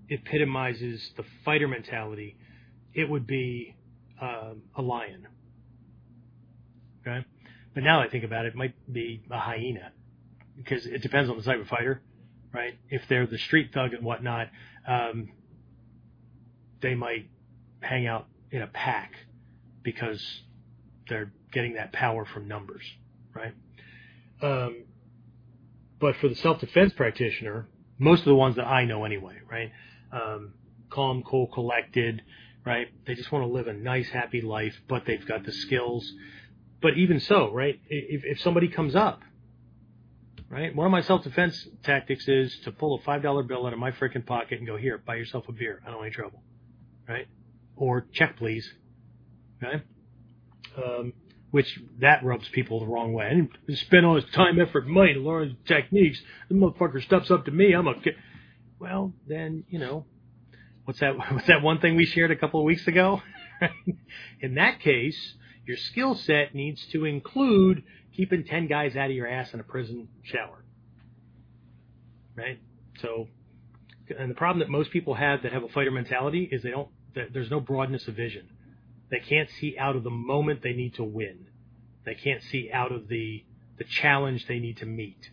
epitomizes the fighter mentality, it would be um, a lion. Okay, but now I think about it, it might be a hyena because it depends on the type of fighter, right? If they're the street thug and whatnot, um, they might hang out in a pack because they're getting that power from numbers, right? Um, but for the self-defense practitioner, most of the ones that I know anyway, right? Um, calm, cool, collected, right? They just want to live a nice, happy life, but they've got the skills. But even so, right? If, if somebody comes up, right? One of my self-defense tactics is to pull a five dollar bill out of my freaking pocket and go, "Here, buy yourself a beer. I don't want any trouble," right? Or check, please. Okay. Um, which that rubs people the wrong way. And spend all his time, effort, money to learn techniques. The motherfucker steps up to me. I'm a kid. Well, then you know, what's that? What's that one thing we shared a couple of weeks ago? in that case, your skill set needs to include keeping ten guys out of your ass in a prison shower. Right. So, and the problem that most people have that have a fighter mentality is they don't. There's no broadness of vision they can't see out of the moment they need to win. They can't see out of the the challenge they need to meet.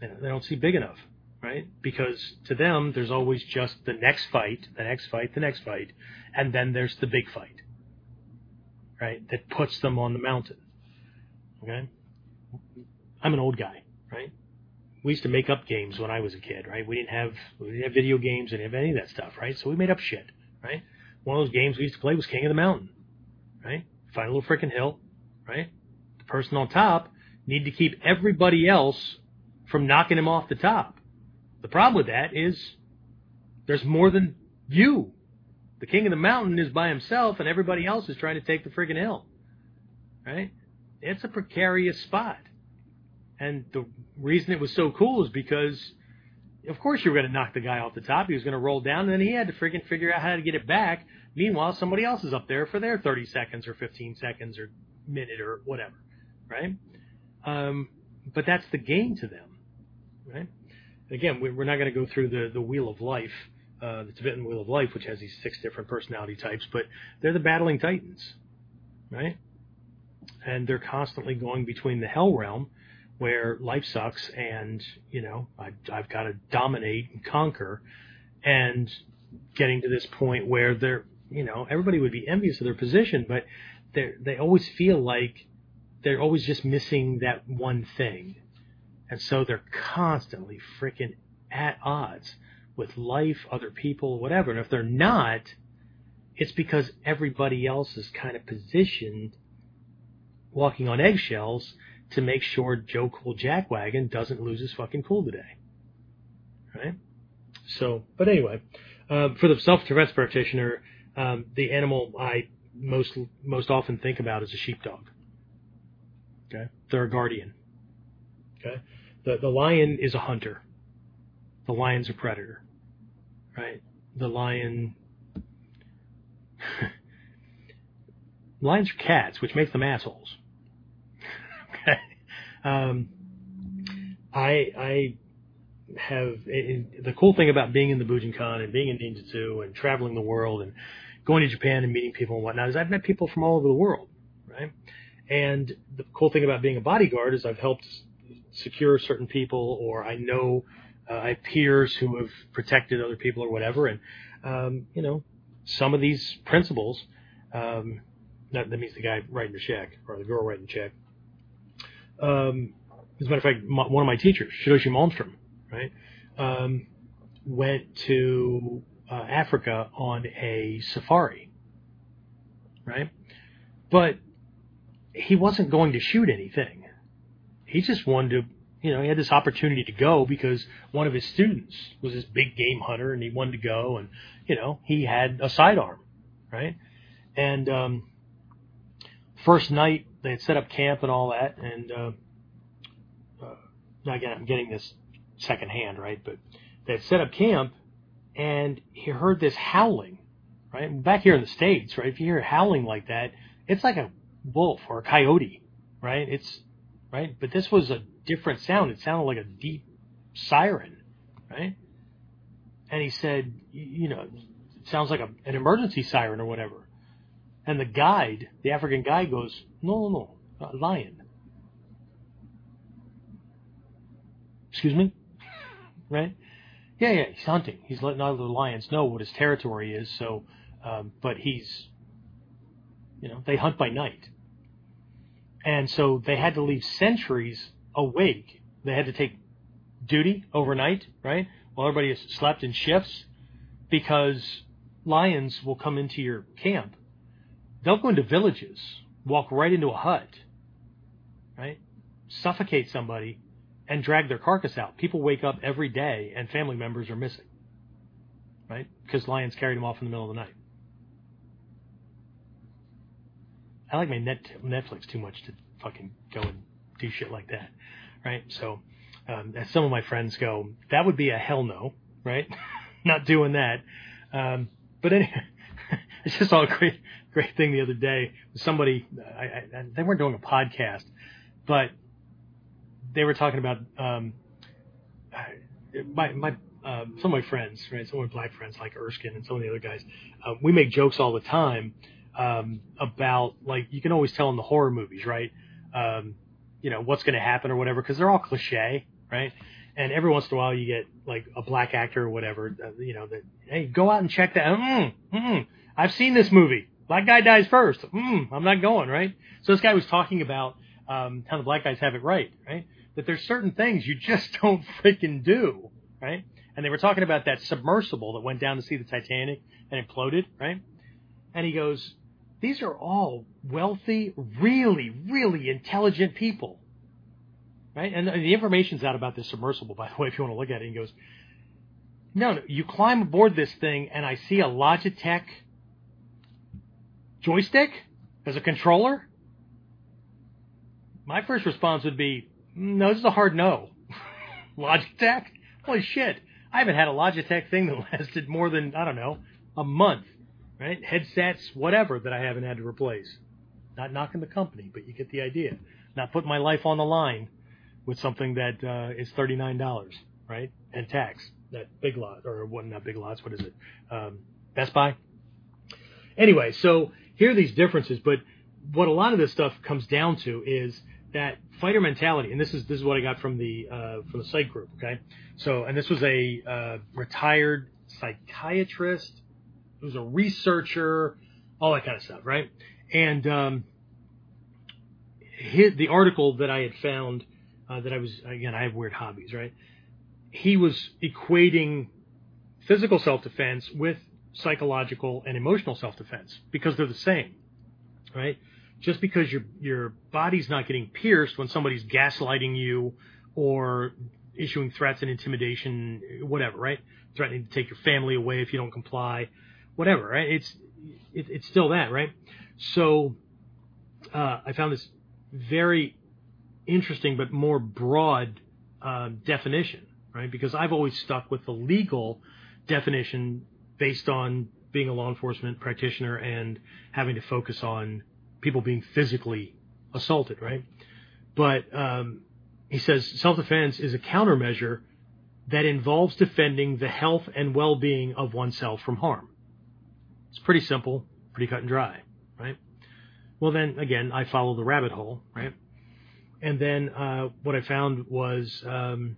They don't see big enough, right? Because to them, there's always just the next fight, the next fight, the next fight, and then there's the big fight, right? That puts them on the mountain. Okay? I'm an old guy, right? We used to make up games when I was a kid, right? We didn't have we didn't have video games, and have any of that stuff, right? So we made up shit, right? one of those games we used to play was King of the Mountain, right? Find a little freaking hill, right? The person on top need to keep everybody else from knocking him off the top. The problem with that is there's more than you. The king of the mountain is by himself and everybody else is trying to take the friggin' hill. Right? It's a precarious spot. And the reason it was so cool is because of course you were going to knock the guy off the top. He was going to roll down, and then he had to freaking figure out how to get it back. Meanwhile, somebody else is up there for their 30 seconds or 15 seconds or minute or whatever, right? Um, but that's the game to them, right? Again, we're not going to go through the, the wheel of life, uh, the Tibetan wheel of life, which has these six different personality types, but they're the battling titans, right? And they're constantly going between the hell realm where life sucks and, you know, I, I've got to dominate and conquer and getting to this point where they're, you know, everybody would be envious of their position, but they they always feel like they're always just missing that one thing. And so they're constantly freaking at odds with life, other people, whatever. And if they're not, it's because everybody else is kind of positioned walking on eggshells to make sure Joe Cool Jackwagon doesn't lose his fucking cool today. Right? So, but anyway, uh, for the self-defense practitioner, um, the animal I most most often think about is a sheepdog. Okay, they're a guardian. Okay, the the lion is a hunter. The lion's a predator, right? The lion. Lions are cats, which makes them assholes. Um, I I have it, the cool thing about being in the Bujinkan and being in Ninjutsu and traveling the world and going to Japan and meeting people and whatnot is I've met people from all over the world, right? And the cool thing about being a bodyguard is I've helped secure certain people or I know uh, I have peers who have protected other people or whatever. And, um, you know, some of these principles, um, that means the guy writing the check or the girl writing the check. Um, as a matter of fact, my, one of my teachers, Shidoshi Malmstrom, right, um, went to uh, Africa on a safari, right? But he wasn't going to shoot anything. He just wanted to, you know, he had this opportunity to go because one of his students was this big game hunter and he wanted to go and, you know, he had a sidearm, right? And, um, first night they had set up camp and all that and, uh, uh, now again, I'm getting this secondhand, right? But they had set up camp and he heard this howling, right? Back here in the States, right? If you hear howling like that, it's like a wolf or a coyote, right? It's, right? But this was a different sound. It sounded like a deep siren, right? And he said, you know, it sounds like a, an emergency siren or whatever. And the guide, the African guide goes, no, no, no, lion. Excuse me? right? Yeah, yeah, he's hunting. He's letting other lions know what his territory is. So, um, but he's, you know, they hunt by night, and so they had to leave sentries awake. They had to take duty overnight, right? While everybody has slept in shifts, because lions will come into your camp. They'll go into villages, walk right into a hut, right? Suffocate somebody, and drag their carcass out. People wake up every day and family members are missing, right? Because lions carried them off in the middle of the night. I like my net Netflix too much to fucking go and do shit like that, right? So, um, as some of my friends go, that would be a hell no, right? Not doing that. Um, but anyway, I just saw a great, great thing the other day. Somebody, I, I, they weren't doing a podcast, but they were talking about um, my my uh, some of my friends, right? Some of my black friends like Erskine and some of the other guys. Uh, we make jokes all the time um, about like you can always tell in the horror movies, right? Um, you know what's going to happen or whatever because they're all cliche, right? And every once in a while you get like a black actor or whatever, uh, you know, that hey, go out and check that. Mm, mm, I've seen this movie. Black guy dies first. Mm, I'm not going, right? So this guy was talking about um, how the black guys have it right, right? that there's certain things you just don't freaking do, right? And they were talking about that submersible that went down to see the Titanic and imploded, right? And he goes, these are all wealthy, really, really intelligent people, right? And the information's out about this submersible, by the way, if you want to look at it. He goes, no, no, you climb aboard this thing and I see a Logitech joystick as a controller. My first response would be, no, this is a hard no. Logitech? Holy shit. I haven't had a Logitech thing that lasted more than, I don't know, a month. Right? Headsets, whatever that I haven't had to replace. Not knocking the company, but you get the idea. Not putting my life on the line with something that uh, is $39, right? And tax. That big lot, or what, not big lots, what is it? Um, Best Buy? Anyway, so here are these differences, but what a lot of this stuff comes down to is that fighter mentality, and this is this is what I got from the uh, from the site group. Okay, so and this was a uh, retired psychiatrist, was a researcher, all that kind of stuff, right? And um, his, the article that I had found uh, that I was again I have weird hobbies, right? He was equating physical self defense with psychological and emotional self defense because they're the same, right? just because your your body's not getting pierced when somebody's gaslighting you or issuing threats and intimidation, whatever, right? Threatening to take your family away if you don't comply, whatever, right? It's it, it's still that, right? So uh, I found this very interesting but more broad uh, definition, right? Because I've always stuck with the legal definition based on being a law enforcement practitioner and having to focus on people being physically assaulted, right? But um, he says self defense is a countermeasure that involves defending the health and well being of oneself from harm. It's pretty simple, pretty cut and dry, right? Well, then again, I follow the rabbit hole, right? And then uh, what I found was, um,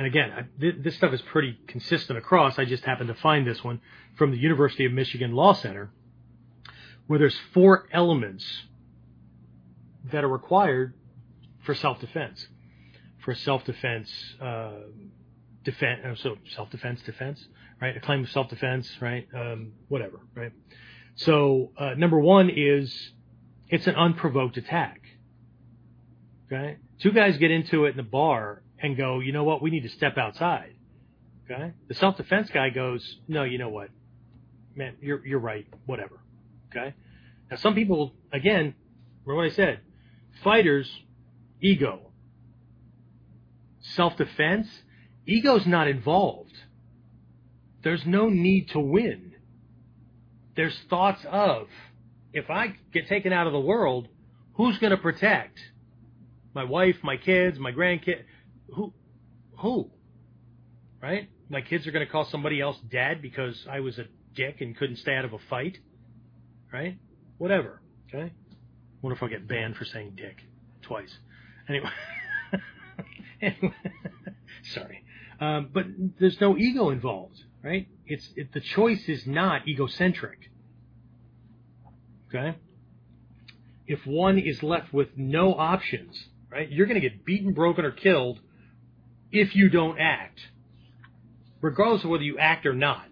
and again, I, th- this stuff is pretty consistent across. I just happened to find this one from the University of Michigan Law Center, where there's four elements that are required for self-defense. For self-defense, uh, defense, uh, so self-defense, defense, right? A claim of self-defense, right? Um, whatever, right? So uh, number one is it's an unprovoked attack. Okay, two guys get into it in the bar and go, you know what? We need to step outside. Okay, the self-defense guy goes, no, you know what? Man, you're you're right. Whatever. Okay. Now some people, again, remember what I said. Fighters, ego. Self-defense, ego's not involved. There's no need to win. There's thoughts of, if I get taken out of the world, who's going to protect? My wife, my kids, my grandkids. Who? Who? Right? My kids are going to call somebody else dad because I was a dick and couldn't stay out of a fight. Right? Whatever. Okay? Wonder if I'll get banned for saying dick twice. Anyway. anyway sorry. Um, but there's no ego involved, right? It's it, the choice is not egocentric. Okay. If one is left with no options, right, you're going to get beaten, broken, or killed if you don't act, regardless of whether you act or not.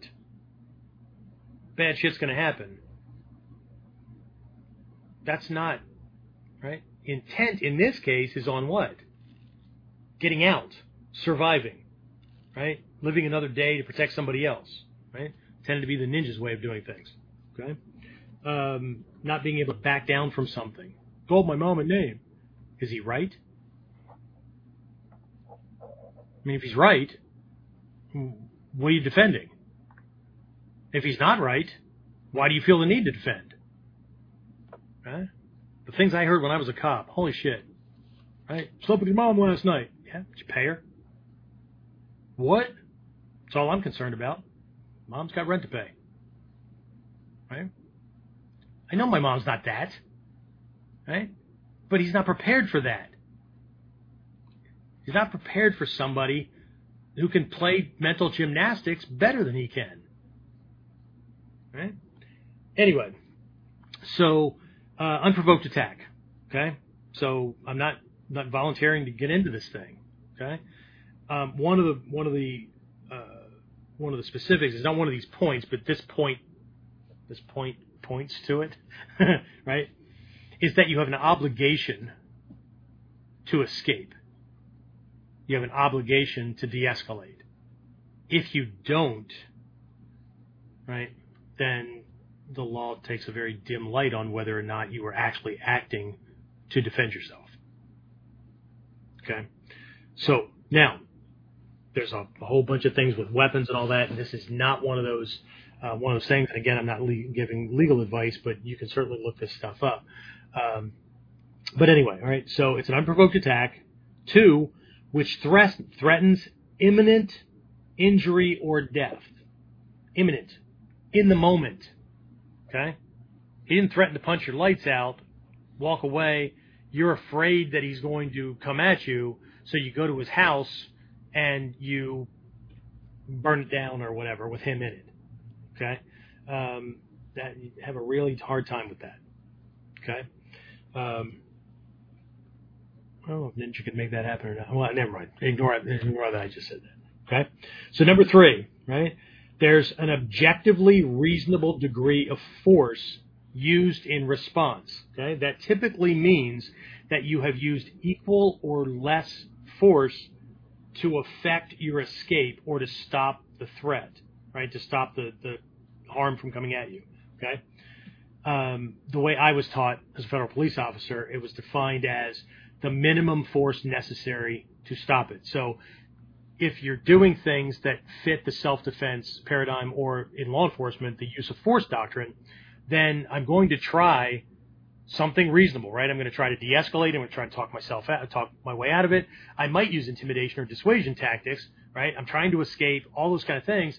Bad shit's going to happen. That's not right. Intent in this case is on what? Getting out, surviving right? Living another day to protect somebody else, right? Tended to be the ninja's way of doing things, okay? Um, not being able to back down from something. Told my mom and name. Is he right? I mean, if he's right, what are you defending? If he's not right, why do you feel the need to defend? Right? The things I heard when I was a cop, holy shit. Right? Slept with your mom last night. Yeah, did you pay her? What? That's all I'm concerned about. Mom's got rent to pay. Right? I know my mom's not that. Right? But he's not prepared for that. He's not prepared for somebody who can play mental gymnastics better than he can. Right? Anyway, so uh, unprovoked attack. Okay? So I'm not not volunteering to get into this thing. Okay? um, one of the one of the uh, one of the specifics is not one of these points, but this point this point points to it, right? Is that you have an obligation to escape. You have an obligation to de-escalate. If you don't, right, then the law takes a very dim light on whether or not you are actually acting to defend yourself. Okay? So, now, there's a, a, whole bunch of things with weapons and all that, and this is not one of those uh, one of those things. And again, I'm not le- giving legal advice, but you can certainly look this stuff up. Um, but anyway, all right. So it's an unprovoked attack. Two, which thre- threatens imminent injury or death. Imminent, in the moment. Okay. He didn't threaten to punch your lights out, walk away. You're afraid that he's going to come at you, so you go to his house and you burn it down or whatever with him in it. Okay, um, that have a really hard time with that. Okay, um, I don't know if Ninja can make that happen or not. Well, never mind. Ignore it. Ignore that I just said that. Okay, so number three, right? There's an objectively reasonable degree of force used in response. Okay, that typically means that you have used equal or less force to affect your escape or to stop the threat, right? To stop the, the harm from coming at you. Okay. Um, the way I was taught as a federal police officer, it was defined as the minimum force necessary to stop it. So if you're doing things that fit the self-defense paradigm or in law enforcement, the use of force doctrine, then I'm going to try something reasonable, right? I'm going to try to de-escalate. I'm going to try and talk myself out, talk my way out of it. I might use intimidation or dissuasion tactics, right? I'm trying to escape, all those kind of things.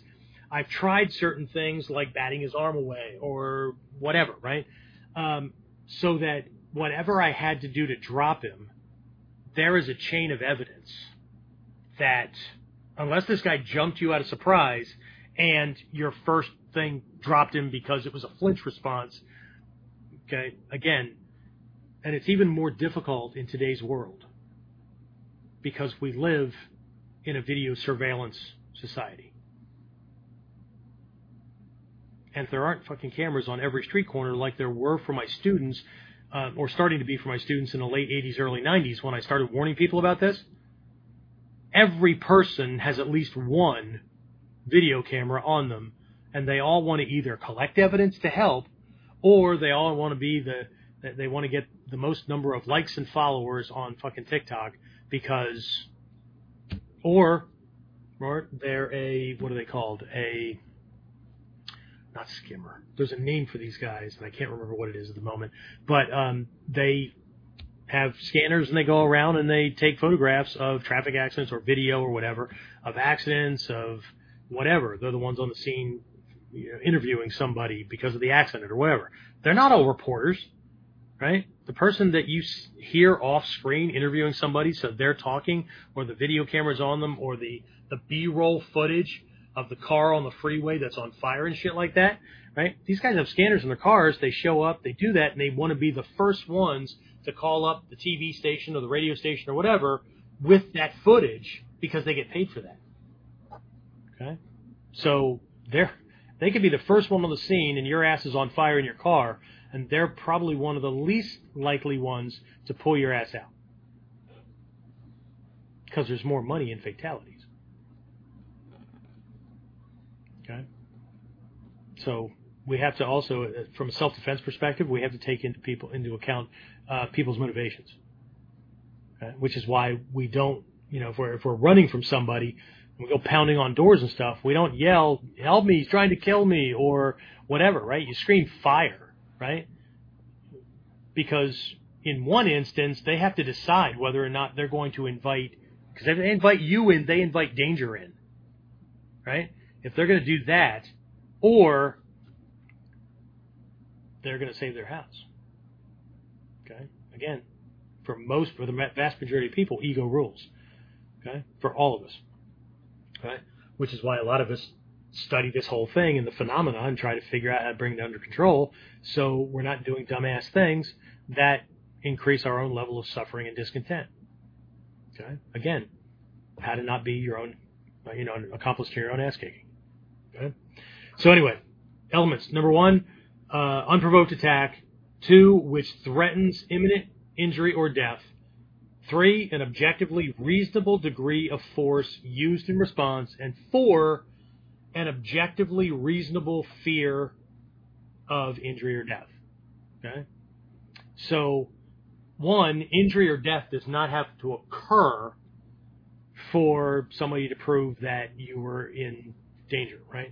I've tried certain things like batting his arm away or whatever, right? Um, so that whatever I had to do to drop him, there is a chain of evidence that unless this guy jumped you out of surprise and your first thing dropped him because it was a flinch response, okay, again, and it's even more difficult in today's world because we live in a video surveillance society. And if there aren't fucking cameras on every street corner like there were for my students, uh, or starting to be for my students in the late 80s, early 90s when I started warning people about this, every person has at least one video camera on them, and they all want to either collect evidence to help, or they all want to be the they want to get the most number of likes and followers on fucking TikTok because, or, or they're a what are they called? A not skimmer. There's a name for these guys, and I can't remember what it is at the moment. But um, they have scanners and they go around and they take photographs of traffic accidents or video or whatever of accidents of whatever. They're the ones on the scene you know, interviewing somebody because of the accident or whatever. They're not all reporters, right? The person that you hear off screen interviewing somebody, so they're talking, or the video cameras on them, or the the B-roll footage of the car on the freeway that's on fire and shit like that, right? These guys have scanners in their cars. They show up, they do that, and they want to be the first ones to call up the TV station or the radio station or whatever with that footage because they get paid for that. Okay? So they're they could be the first one on the scene and your ass is on fire in your car, and they're probably one of the least likely ones to pull your ass out. Because there's more money in fatalities. Okay? So we have to also, uh, from a self-defense perspective, we have to take into people into account uh, people's motivations, okay? which is why we don't, you know, if we're if we're running from somebody, we go pounding on doors and stuff. We don't yell, "Help me! He's trying to kill me!" or whatever, right? You scream fire, right? Because in one instance, they have to decide whether or not they're going to invite, because if they invite you in, they invite danger in, right? If they're going to do that, or they're going to save their house. Okay? Again, for most, for the vast majority of people, ego rules. Okay? For all of us. Okay? Which is why a lot of us study this whole thing and the phenomena and try to figure out how to bring it under control so we're not doing dumbass things that increase our own level of suffering and discontent. Okay? Again, how to not be your own, you know, accomplice to your own ass kicking. Okay? So anyway, elements. Number one, uh, unprovoked attack. Two, which threatens imminent injury or death. Three, an objectively reasonable degree of force used in response. And four, an objectively reasonable fear of injury or death. Okay? So, one, injury or death does not have to occur for somebody to prove that you were in danger, right?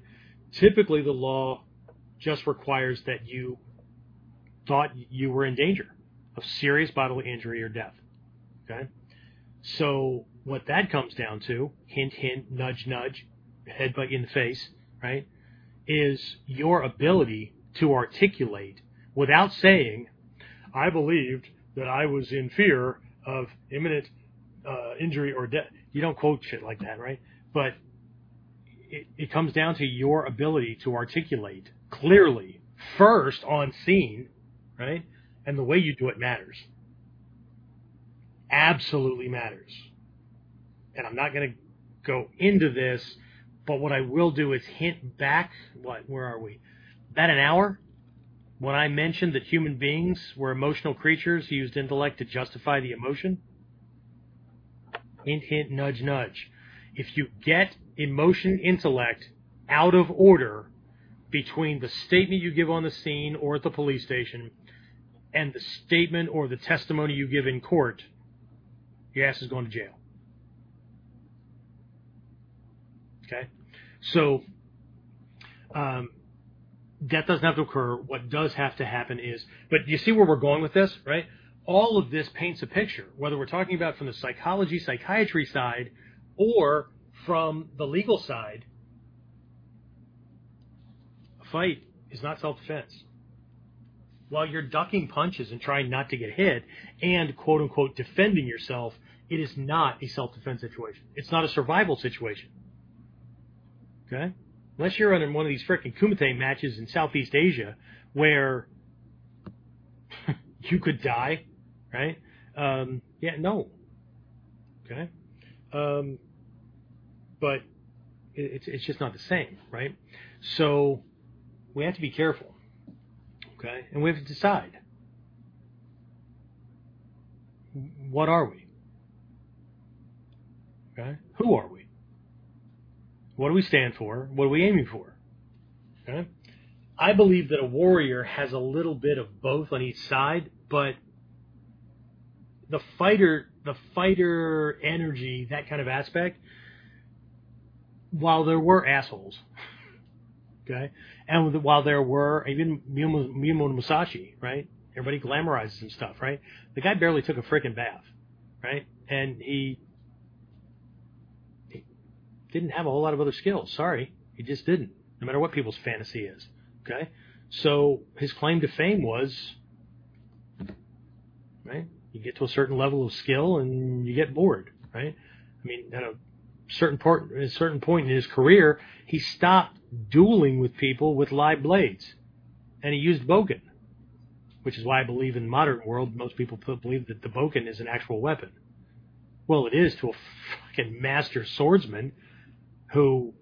Typically, the law just requires that you thought you were in danger of serious bodily injury or death. Okay? So what that comes down to, hint, hint, nudge, nudge, headbutt you in the face, right, is your ability to articulate without saying, I believed that I was in fear of imminent uh, injury or death. You don't quote shit like that, right? But it, it comes down to your ability to articulate clearly first on scene, right? And the way you do it matters. Absolutely matters. And I'm not going to go into this, but what I will do is hint back. What? Where are we? About an hour when I mentioned that human beings were emotional creatures who used intellect to justify the emotion. Hint, hint, nudge, nudge. If you get emotion, intellect out of order, between the statement you give on the scene or at the police station and the statement or the testimony you give in court, your ass is going to jail. Okay? So, um, that doesn't have to occur. What does have to happen is, but you see where we're going with this, right? All of this paints a picture, whether we're talking about from the psychology, psychiatry side, or from the legal side. A fight is not self defense. While you're ducking punches and trying not to get hit and quote unquote defending yourself, it is not a self defense situation. It's not a survival situation. Okay? Unless you're in one of these freaking Kumite matches in Southeast Asia where you could die, right? Um, yeah, no. Okay? Um, but it's, it's just not the same, right? So we have to be careful. Okay? And we have to decide. What are we? Okay? Who are we? What do we stand for? What are we aiming for? Okay? I believe that a warrior has a little bit of both on each side, but the fighter, the fighter energy, that kind of aspect, while there were assholes, okay, and while there were even Miyamoto Musashi, right? Everybody glamorizes and stuff, right? The guy barely took a freaking bath, right? And he didn't have a whole lot of other skills. Sorry, he just didn't. No matter what people's fantasy is. Okay, so his claim to fame was, right? You get to a certain level of skill and you get bored, right? I mean, at a certain part, at a certain point in his career, he stopped dueling with people with live blades, and he used bokken, which is why I believe in the modern world most people believe that the bokken is an actual weapon. Well, it is to a fucking master swordsman who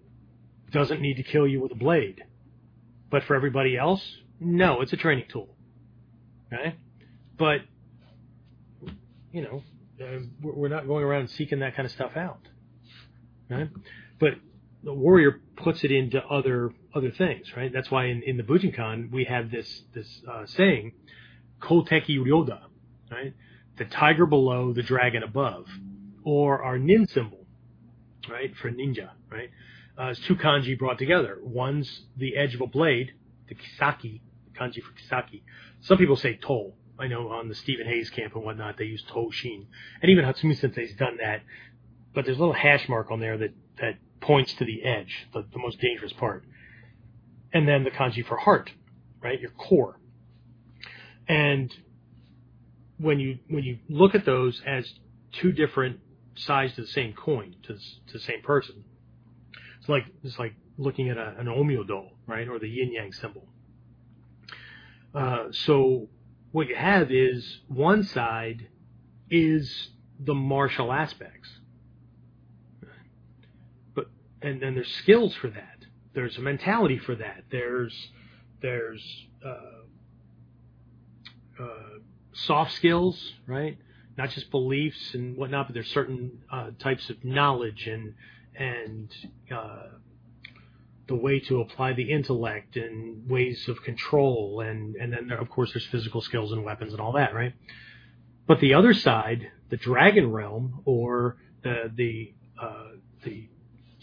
doesn't need to kill you with a blade. But for everybody else, no, it's a training tool. Okay? But, you know, uh, we're not going around seeking that kind of stuff out. Right? But the warrior puts it into other other things, right? That's why in, in the Bujinkan we have this this uh, saying, Koteki Ryoda, right? The tiger below, the dragon above, or our nin symbol, right, for ninja, right? Uh, it's two kanji brought together. One's the edge of a blade, the kisaki, kanji for kisaki. Some people say to. I know on the Stephen Hayes camp and whatnot, they use to shin. And even Hatsumi Sensei's done that. But there's a little hash mark on there that, that points to the edge, the, the most dangerous part. And then the kanji for heart, right? Your core. And when you, when you look at those as two different sides to the same coin to, to the same person. It's like it's like looking at a, an omyodo, right, or the yin yang symbol. Uh, so what you have is one side is the martial aspects, and then there's skills for that. There's a mentality for that. There's there's uh, uh, soft skills, right? not just beliefs and whatnot, but there's certain uh, types of knowledge and and uh, the way to apply the intellect and ways of control, and and then there, of course there's physical skills and weapons and all that, right? But the other side, the dragon realm or the the uh, the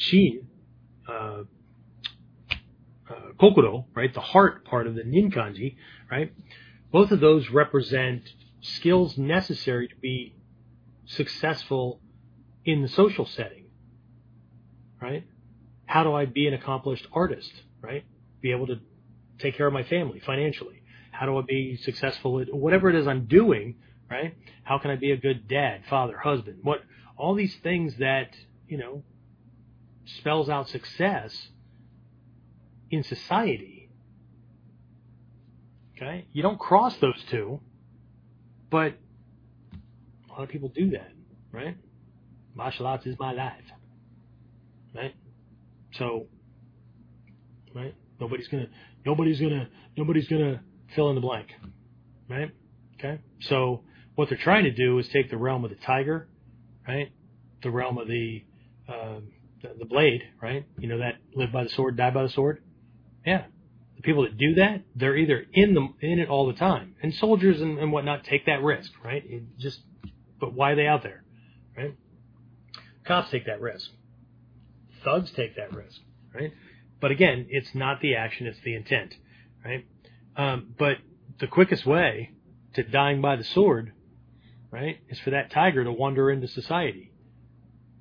shin, uh, uh, kokoro, right, the heart part of the ninkanji, right? Both of those represent skills necessary to be successful in the social setting, right? How do I be an accomplished artist, right? Be able to take care of my family financially. How do I be successful at whatever it is I'm doing, right? How can I be a good dad, father, husband? What all these things that, you know, spells out success in society. Okay? You don't cross those two but a lot of people do that, right? Martial arts is my life, right? So, right? Nobody's gonna, nobody's gonna, nobody's gonna fill in the blank, right? Okay. So what they're trying to do is take the realm of the tiger, right? The realm of the, uh, the, the blade, right? You know that live by the sword, die by the sword. Yeah, The people that do that, they're either in the in it all the time, and soldiers and, and whatnot take that risk, right? It just, but why are they out there, right? Cops take that risk. Thugs take that risk, right? But again, it's not the action; it's the intent, right? Um, but the quickest way to dying by the sword, right, is for that tiger to wander into society.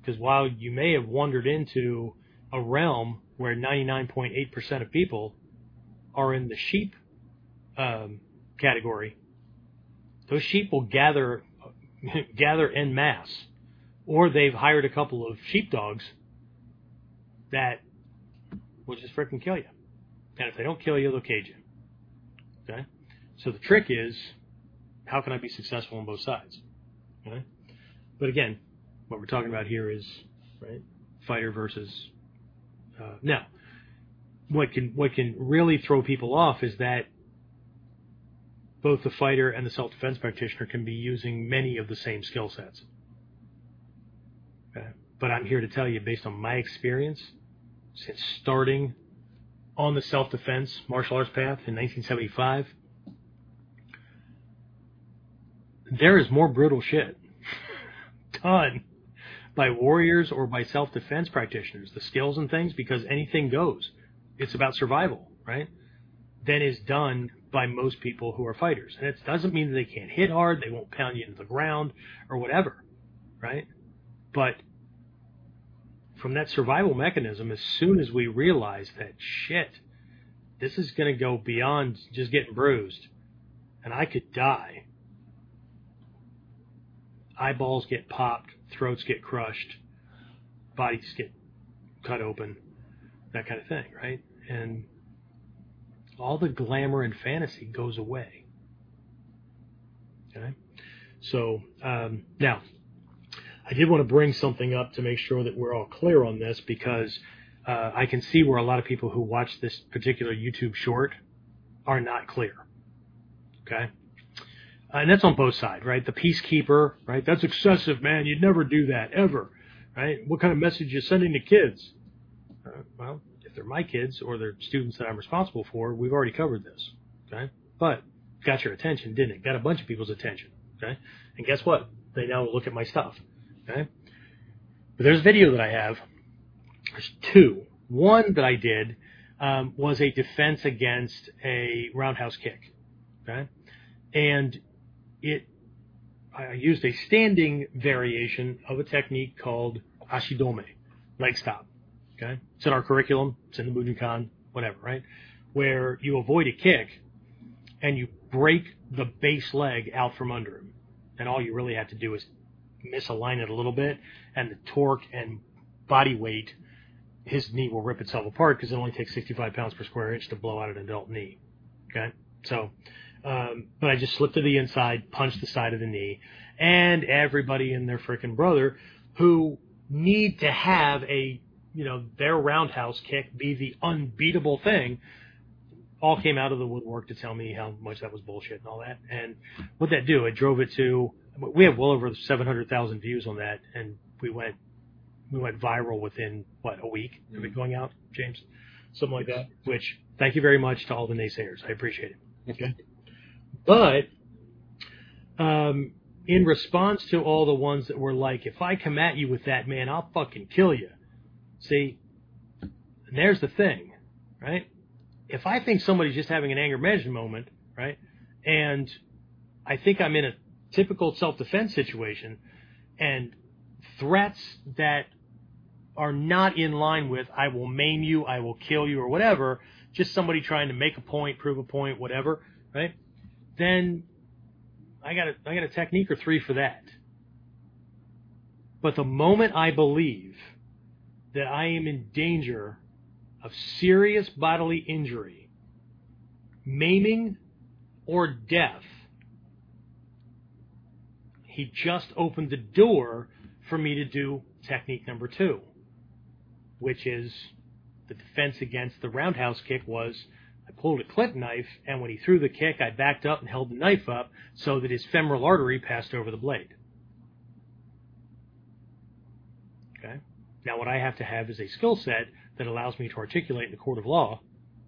Because while you may have wandered into a realm where 99.8% of people are in the sheep um, category, those sheep will gather gather en masse, or they've hired a couple of sheepdogs that will just freaking kill you. And if they don't kill you, they'll cage you. Okay? So the trick is, how can I be successful on both sides? Okay? But again, what we're talking about here is right fighter versus. Uh, now, what can what can really throw people off is that both the fighter and the self defense practitioner can be using many of the same skill sets. Okay? But I'm here to tell you, based on my experience, since starting on the self defense martial arts path in 1975, there is more brutal shit done by warriors or by self defense practitioners, the skills and things, because anything goes. It's about survival, right? Than is done by most people who are fighters. And it doesn't mean that they can't hit hard, they won't pound you into the ground or whatever, right? But from that survival mechanism, as soon as we realize that shit, this is going to go beyond just getting bruised, and I could die. Eyeballs get popped, throats get crushed, bodies get cut open, that kind of thing, right? And all the glamour and fantasy goes away. Okay? So, um, now, I did want to bring something up to make sure that we're all clear on this because uh, I can see where a lot of people who watch this particular YouTube short are not clear. Okay? And that's on both sides, right? The peacekeeper, right? That's excessive, man. You'd never do that, ever, right? What kind of message are you sending to kids? Uh, well, if they're my kids or they're students that I'm responsible for, we've already covered this, okay? But got your attention, didn't it? Got a bunch of people's attention, okay? And guess what? They now look at my stuff, okay? But there's a video that I have. There's two. One that I did um, was a defense against a roundhouse kick, okay? And it I used a standing variation of a technique called ashidome, leg stop. Okay, it's in our curriculum. It's in the Bujinkan, whatever, right? Where you avoid a kick and you break the base leg out from under him, and all you really have to do is misalign it a little bit, and the torque and body weight, his knee will rip itself apart because it only takes 65 pounds per square inch to blow out an adult knee. Okay, so um, but I just slipped to the inside, punched the side of the knee, and everybody and their freaking brother who need to have a, you know, their roundhouse kick be the unbeatable thing all came out of the woodwork to tell me how much that was bullshit and all that. And what that do? It drove it to, we have well over 700,000 views on that, and we went, we went viral within what a week mm-hmm. of it going out, James, something like that. Which thank you very much to all the naysayers. I appreciate it. Okay. But um, in response to all the ones that were like, if I come at you with that, man, I'll fucking kill you. See, and there's the thing, right? If I think somebody's just having an anger management moment, right, and I think I'm in a typical self defense situation, and threats that are not in line with I will maim you, I will kill you, or whatever, just somebody trying to make a point, prove a point, whatever, right? Then I got a, I got a technique or three for that. But the moment I believe that I am in danger of serious bodily injury, maiming, or death, he just opened the door for me to do technique number two, which is the defense against the roundhouse kick was I pulled a clip knife, and when he threw the kick, I backed up and held the knife up so that his femoral artery passed over the blade. Okay? Now, what I have to have is a skill set that allows me to articulate in the court of law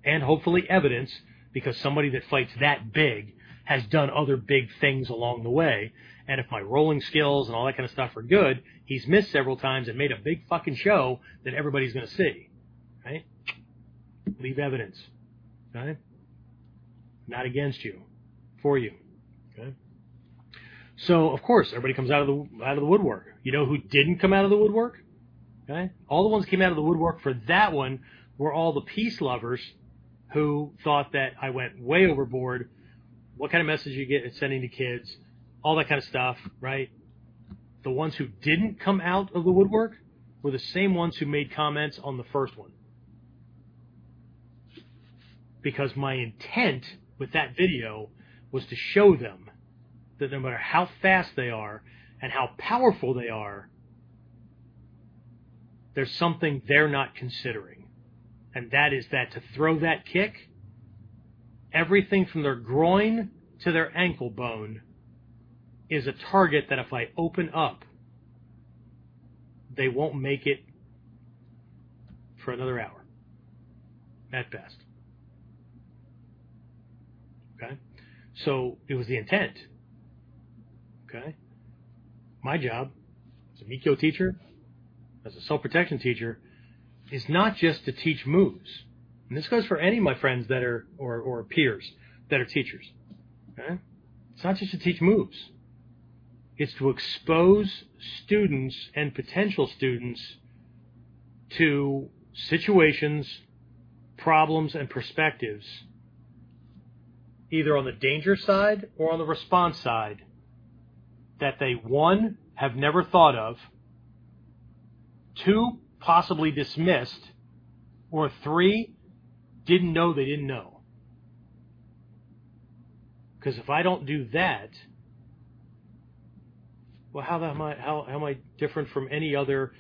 and hopefully evidence because somebody that fights that big has done other big things along the way. And if my rolling skills and all that kind of stuff are good, he's missed several times and made a big fucking show that everybody's going to see. Right? Leave evidence. Okay? Not against you. For you. Okay? So of course everybody comes out of the out of the woodwork. You know who didn't come out of the woodwork? Okay? All the ones came out of the woodwork for that one were all the peace lovers who thought that I went way overboard. What kind of message you get sending to kids, all that kind of stuff, right? The ones who didn't come out of the woodwork were the same ones who made comments on the first one. Because my intent with that video was to show them that no matter how fast they are and how powerful they are, there's something they're not considering. And that is that to throw that kick, everything from their groin to their ankle bone is a target that if I open up, they won't make it for another hour at best. Okay? So it was the intent. Okay? My job as a Mikkyo teacher, as a self protection teacher, is not just to teach moves. And this goes for any of my friends that are, or, or peers that are teachers. Okay? It's not just to teach moves. It's to expose students and potential students to situations, problems, and perspectives, either on the danger side or on the response side, that they, one, have never thought of, two, possibly dismissed, or three, didn't know they didn't know. Because if I don't do that, well, how am I how, how am I different from any other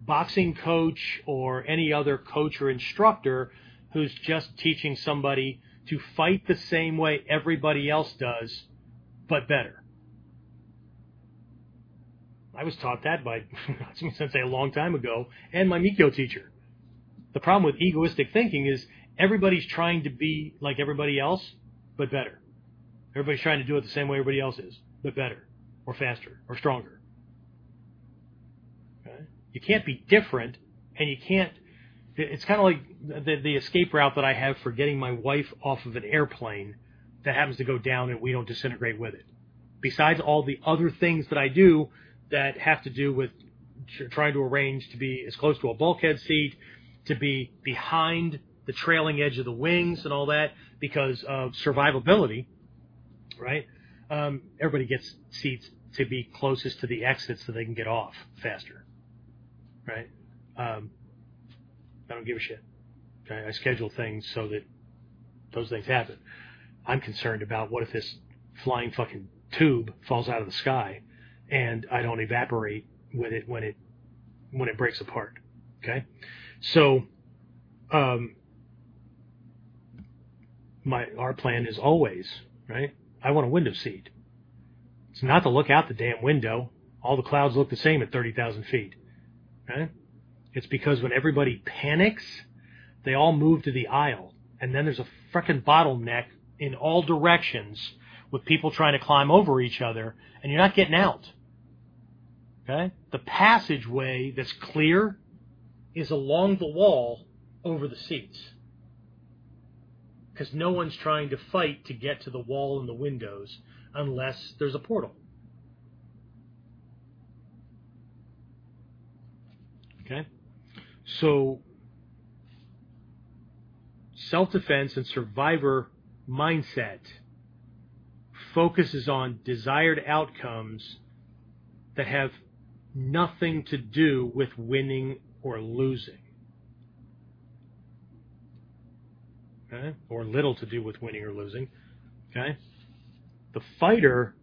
boxing coach or any other coach or instructor who's just teaching somebody to fight the same way everybody else does, but better? I was taught that by Sensei a long time ago, and my Mikkyo teacher. The problem with egoistic thinking is everybody's trying to be like everybody else, but better. Everybody's trying to do it the same way everybody else is, but better, or faster, or stronger. Okay? You can't be different, and you can't. It's kind of like the, the escape route that I have for getting my wife off of an airplane that happens to go down and we don't disintegrate with it. Besides all the other things that I do that have to do with trying to arrange to be as close to a bulkhead seat, to be behind the trailing edge of the wings and all that because of survivability, right? Um, everybody gets seats to be closest to the exit so they can get off faster, right? Um, I don't give a shit. Okay? I schedule things so that those things happen. I'm concerned about what if this flying fucking tube falls out of the sky and I don't evaporate with it when it when it breaks apart. Okay, so um, my our plan is always right. I want a window seat. It's not to look out the damn window. All the clouds look the same at thirty thousand feet. Okay, it's because when everybody panics, they all move to the aisle, and then there's a frickin' bottleneck in all directions with people trying to climb over each other, and you're not getting out. Okay? The passageway that's clear is along the wall over the seats. Because no one's trying to fight to get to the wall and the windows unless there's a portal. Okay? So, self defense and survivor mindset focuses on desired outcomes that have nothing to do with winning or losing. Okay? Or little to do with winning or losing. Okay? The fighter,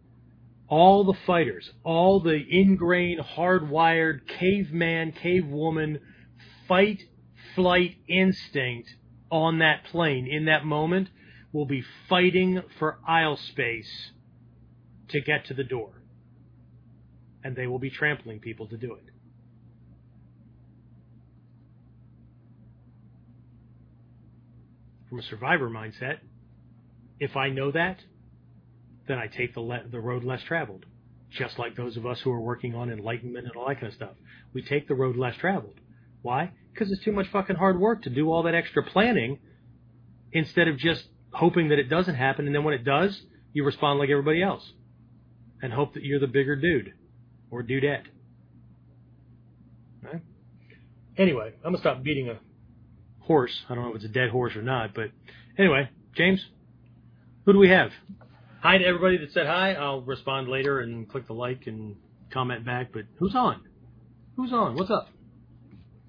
all the fighters, all the ingrained, hardwired, caveman, cavewoman fight, flight instinct on that plane in that moment will be fighting for aisle space to get to the door and they will be trampling people to do it. from a survivor mindset, if I know that, then I take the le- the road less traveled. Just like those of us who are working on enlightenment and all that kind of stuff, we take the road less traveled. Why? Because it's too much fucking hard work to do all that extra planning instead of just hoping that it doesn't happen. And then when it does, you respond like everybody else and hope that you're the bigger dude or dudette. Right? Anyway, I'm gonna stop beating a horse. I don't know if it's a dead horse or not, but anyway, James, who do we have? Hi to everybody that said hi. I'll respond later and click the like and comment back. But who's on? Who's on? What's up?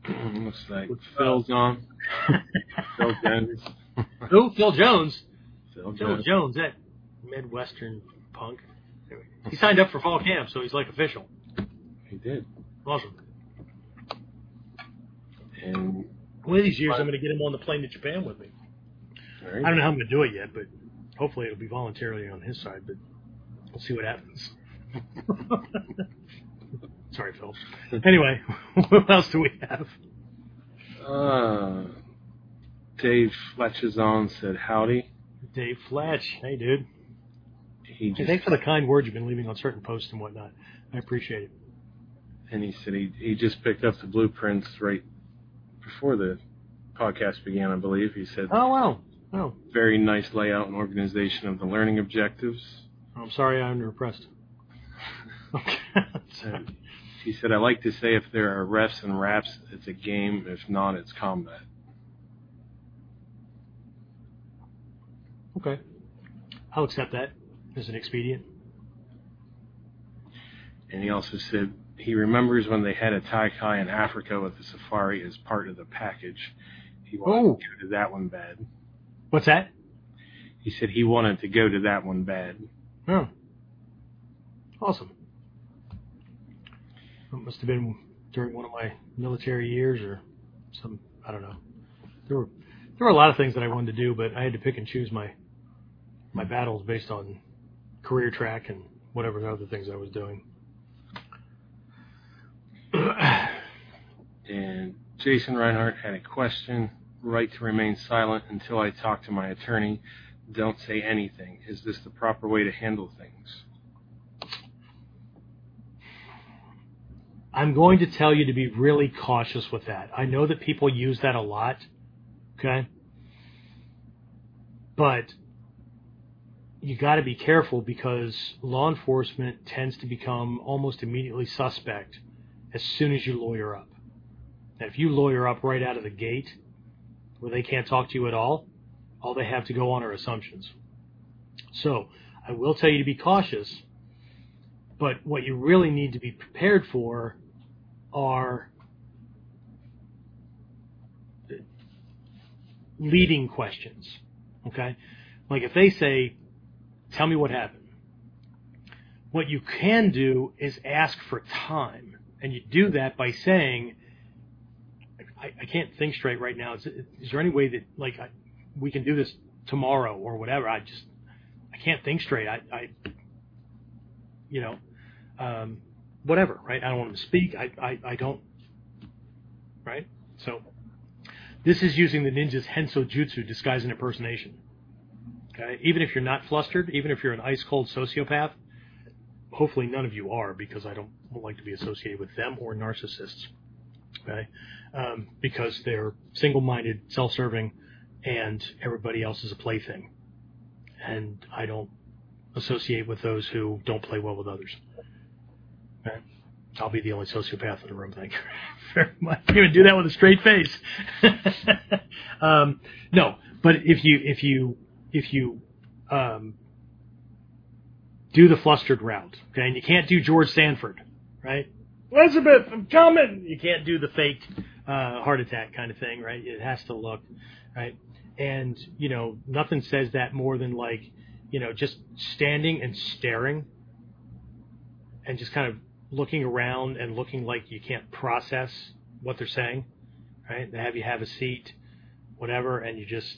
Looks like Phil's on. Phil Jones. Who? Phil Jones. Phil Phil Jones. Jones, that Midwestern punk. He signed up for fall camp, so he's like official. He did. Awesome. And One of these years, I'm going to get him on the plane to Japan with me. I don't know how I'm going to do it yet, but hopefully it'll be voluntarily on his side. But we'll see what happens. Sorry, Phil. Anyway, what else do we have? Uh, Dave Fletch is on. Said howdy. Dave Fletch. Hey, dude. He Hey, thanks for the kind words you've been leaving on certain posts and whatnot. I appreciate it. and he said he he just picked up the blueprints right before the podcast began. I believe he said Oh wow. Oh, very nice layout and organization of the learning objectives. I'm sorry I'm impressed. Okay. He said, I like to say if there are refs and raps, it's a game. If not, it's combat. okay. I'll accept that as an expedient. And he also said he remembers when they had a Tai Kai in Africa with the safari as part of the package. He wanted Oh. to go to that one bad. What's that? He said he wanted to go to that one bad. Oh. Awesome. It must have been during one of my military years or some I don't know. There were there were a lot of things that I wanted to do, but I had to pick and choose my my battles based on career track and whatever other things I was doing. And Jason Reinhardt had a question. Right to remain silent until I talk to my attorney. Don't say anything. Is this the proper way to handle things? I'm going to tell you to be really cautious with that. I know that people use that a lot. Okay. But you got to be careful because law enforcement tends to become almost immediately suspect as soon as you lawyer up. Now, if you lawyer up right out of the gate where they can't talk to you at all, all they have to go on are assumptions. So I will tell you to be cautious, but what you really need to be prepared for are leading questions. Okay? Like if they say, tell me what happened. What you can do is ask for time. And you do that by saying, I, I can't think straight right now. Is, is there any way that, like, I, we can do this tomorrow or whatever? I just, I can't think straight. I, I you know, um, whatever, right? I don't want to speak. I, I, I don't, right? So this is using the ninja's Henso Jutsu disguise and impersonation. Okay? Even if you're not flustered, even if you're an ice cold sociopath, hopefully none of you are because I don't like to be associated with them or narcissists. Okay? Um, because they're single minded, self serving, and everybody else is a plaything. And I don't associate with those who don't play well with others. Okay? I'll be the only sociopath in the room. Thank you very much. You would do that with a straight face. um, no, but if you if you if you um, do the flustered route, okay, and you can't do George Sanford, right? Elizabeth, I'm coming. You can't do the fake uh, heart attack kind of thing, right? It has to look right, and you know nothing says that more than like you know just standing and staring, and just kind of looking around and looking like you can't process what they're saying, right? They have you have a seat, whatever, and you just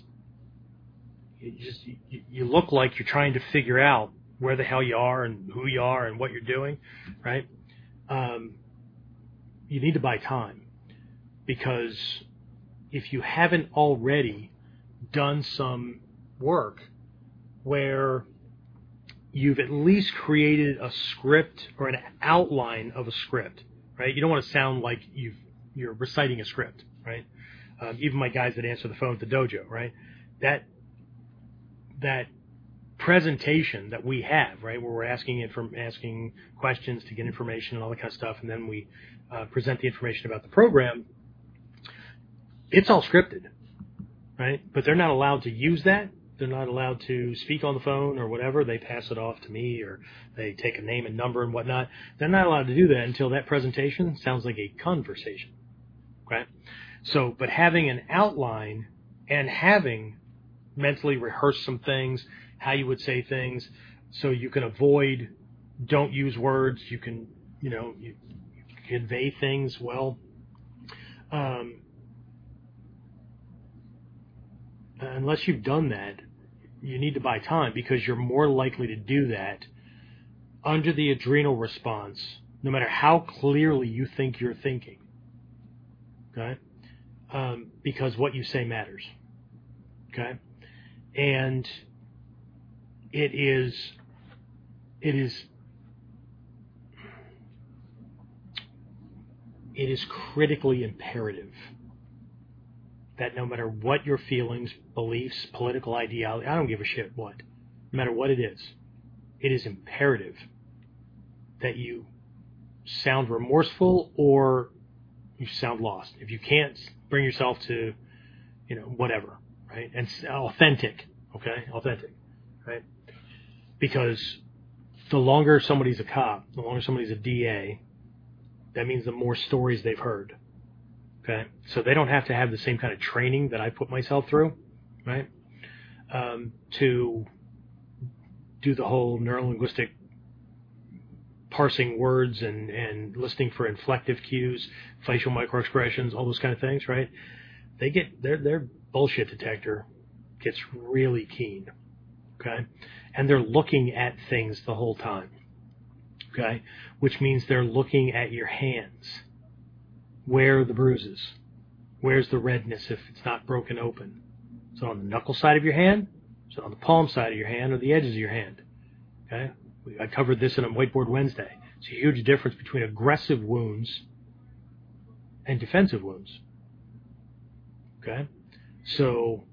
you just you, you look like you're trying to figure out where the hell you are and who you are and what you're doing, right? Um, you need to buy time because if you haven't already done some work where you've at least created a script or an outline of a script, right? You don't want to sound like you've you're reciting a script, right? Um, even my guys that answer the phone at the dojo, right? That that presentation that we have, right, where we're asking it from asking questions to get information and all that kind of stuff, and then we uh, present the information about the program. It's all scripted, right? But they're not allowed to use that. They're not allowed to speak on the phone or whatever. They pass it off to me or they take a name and number and whatnot. They're not allowed to do that until that presentation sounds like a conversation. right? So, but having an outline and having mentally rehearsed some things, how you would say things, so you can avoid, don't use words, you can, you know, you, convey things well. Um, unless you've done that, you need to buy time because you're more likely to do that under the adrenal response, no matter how clearly you think you're thinking. Okay? Um, because what you say matters. Okay? And it is, it is, it is critically imperative that no matter what your feelings, beliefs, political ideology, I don't give a shit what, no matter what it is, it is imperative that you sound remorseful or you sound lost. If you can't bring yourself to, you know, whatever, right? And authentic, okay? Authentic, right? Because the longer somebody's a cop, the longer somebody's a DA, that means the more stories they've heard. Okay, so they don't have to have the same kind of training that I put myself through, right? Um, to do the whole neurolinguistic parsing words and, and listening for inflective cues, facial microexpressions, all those kind of things, right? They get their their bullshit detector gets really keen, okay, and they're looking at things the whole time, okay, which means they're looking at your hands where are the bruises? Where's the redness if it's not broken open? Is it on the knuckle side of your hand? Is it on the palm side of your hand or the edges of your hand? Okay? I covered this in a Whiteboard Wednesday. It's a huge difference between aggressive wounds and defensive wounds. Okay? So,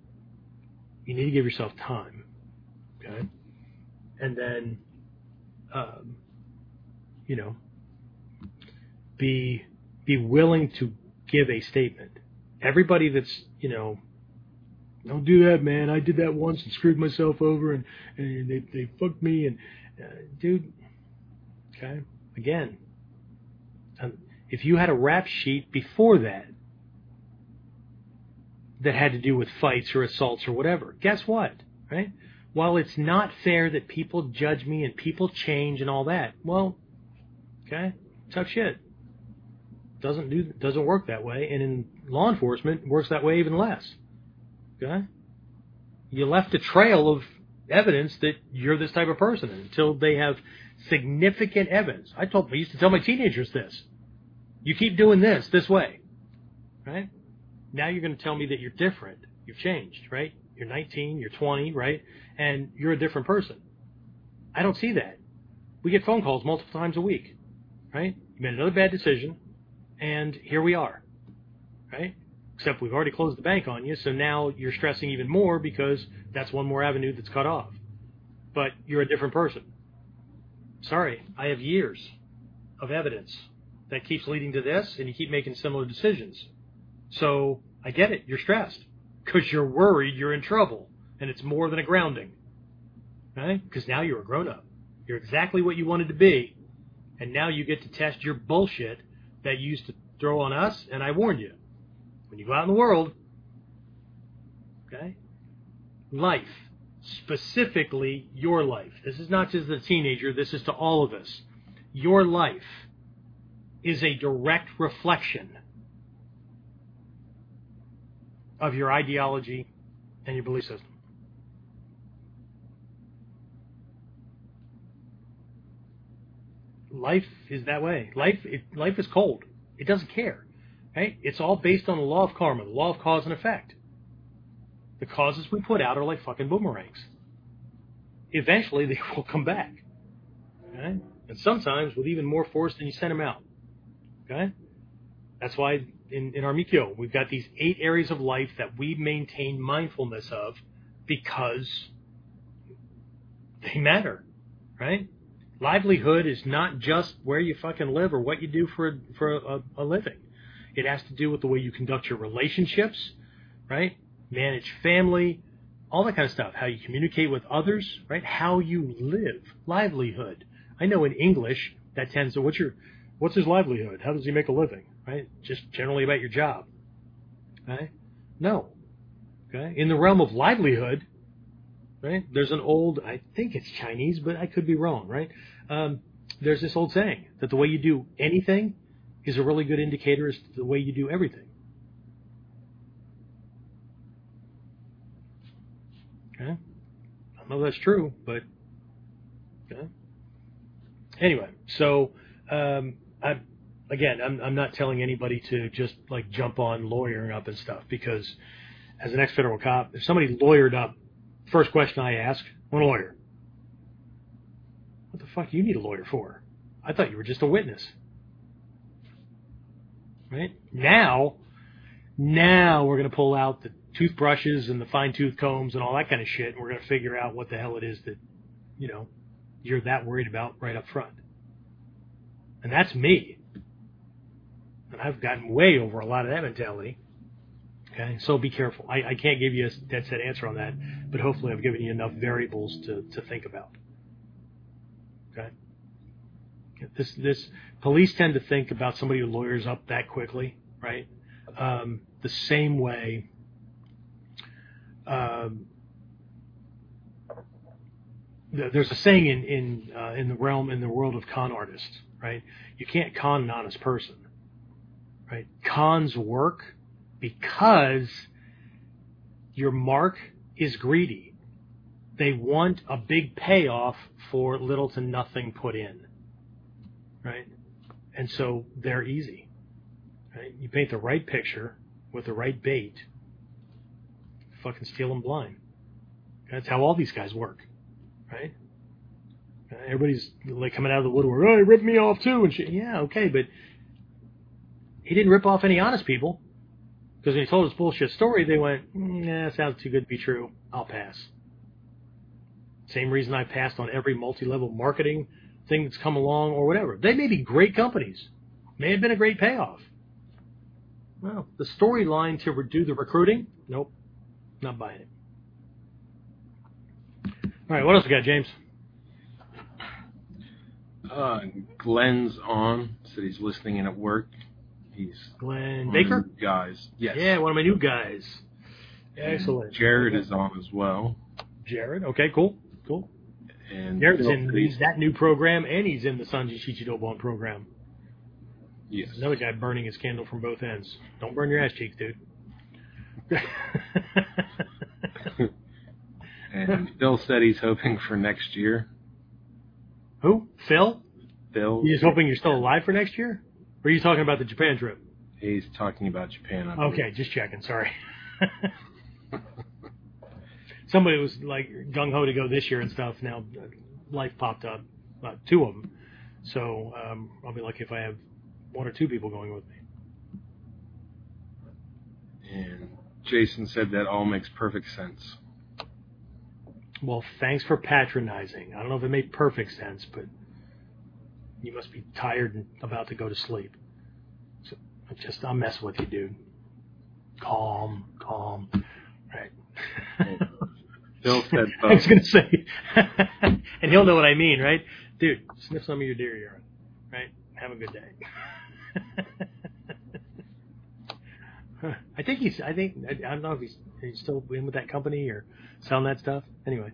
you need to give yourself time. Okay? And then, um, you know, be be willing to give a statement. Everybody that's, you know, don't do that, man. I did that once and screwed myself over and, and they, they fucked me. And, uh, dude, okay, again, um, if you had a rap sheet before that that had to do with fights or assaults or whatever, guess what, right? While it's not fair that people judge me and people change and all that, well, okay, tough shit doesn't do doesn't work that way, and in law enforcement works that way even less. Okay, you left a trail of evidence that you're this type of person until they have significant evidence. I told I used to tell my teenagers this: you keep doing this this way, right? Now you're going to tell me that you're different. You've changed, right? You're 19, you're 20, right? And you're a different person. I don't see that. We get phone calls multiple times a week, right? You made another bad decision and here we are, right? Except we've already closed the bank on you, so now you're stressing even more because that's one more avenue that's cut off. But you're a different person. Sorry, I have years of evidence that keeps leading to this, and you keep making similar decisions. So I get it. You're stressed because you're worried you're in trouble, and it's more than a grounding, right? Because now you're a grown up. You're exactly what you wanted to be, and now you get to test your bullshit that you used to throw on us, and I warned you. When you go out in the world, okay, life, specifically your life. This is not just the teenager, this is to all of us. Your life is a direct reflection of your ideology and your belief system. Life is that way. Life it, life is cold. It doesn't care. Right? It's all based on the law of karma, the law of cause and effect. The causes we put out are like fucking boomerangs. Eventually, they will come back. Okay? And sometimes with even more force than you sent them out. Okay? That's why in, in our Mikkyo, we've got these eight areas of life that we maintain mindfulness of because they matter, right? Livelihood is not just where you fucking live or what you do for a, for a, a living. It has to do with the way you conduct your relationships, right? Manage family, all that kind of stuff. How you communicate with others, right? How you live, livelihood. I know in English that tends to what's your what's his livelihood? How does he make a living? Right? Just generally about your job. Right? No. Okay. In the realm of livelihood, right? There's an old, I think it's Chinese, but I could be wrong, right? Um, there's this old saying that the way you do anything is a really good indicator as to the way you do everything. Okay? I don't know if that's true, but okay. Anyway, so um, I again, I'm I'm not telling anybody to just like jump on lawyering up and stuff because as an ex-federal cop, if somebody lawyered up, first question I ask, "Want a lawyer?" What the fuck do you need a lawyer for? I thought you were just a witness. Right? Now, now we're going to pull out the toothbrushes and the fine tooth combs and all that kind of shit, and we're going to figure out what the hell it is that, you know, you're that worried about right up front. And that's me. And I've gotten way over a lot of that mentality. Okay, so be careful. I, I can't give you a dead set answer on that, but hopefully I've given you enough variables to, to think about. Okay. This this police tend to think about somebody who lawyers up that quickly, right? Um, the same way. Um, there's a saying in in uh, in the realm in the world of con artists, right? You can't con an honest person, right? Cons work because your mark is greedy. They want a big payoff for little to nothing put in, right? And so they're easy. Right? You paint the right picture with the right bait, fucking steal them blind. That's how all these guys work, right? Everybody's like coming out of the woodwork. Oh, he ripped me off too, and shit. Yeah, okay, but he didn't rip off any honest people because when he told his bullshit story, they went, mm, "Nah, sounds too good to be true. I'll pass." Same reason I passed on every multi-level marketing thing that's come along or whatever. They may be great companies, may have been a great payoff. Well, the storyline to do the recruiting, nope, not buying it. All right, what else we got, James? Uh, Glenn's on, said he's listening in at work. He's Glenn Baker. guys. Yes. Yeah, one of my new guys. And Excellent. Jared is on as well. Jared. Okay, cool, cool. And Jared's in he's- that new program, and he's in the Sanji Shichidobon program. Yes. Another guy burning his candle from both ends. Don't burn your ass cheeks, dude. And Phil said he's hoping for next year. Who? Phil? Phil, You just hoping you're still alive for next year? Or are you talking about the Japan trip? he's talking about Japan. I believe. Okay, just checking. Sorry. Somebody was like gung ho to go this year and stuff. Now uh, life popped up, uh, two of them. So um, I'll be lucky if I have one or two people going with me. And Jason said that all makes perfect sense. Well, thanks for patronizing. I don't know if it made perfect sense, but you must be tired and about to go to sleep. So I'm just I'm messing with you, dude. Calm, calm. Right. Phil said I was gonna say, and he'll know what I mean, right? Dude, sniff some of your deer urine, right? Have a good day. I think he's. I think I, I don't know if he's, he's still in with that company or selling that stuff. Anyway,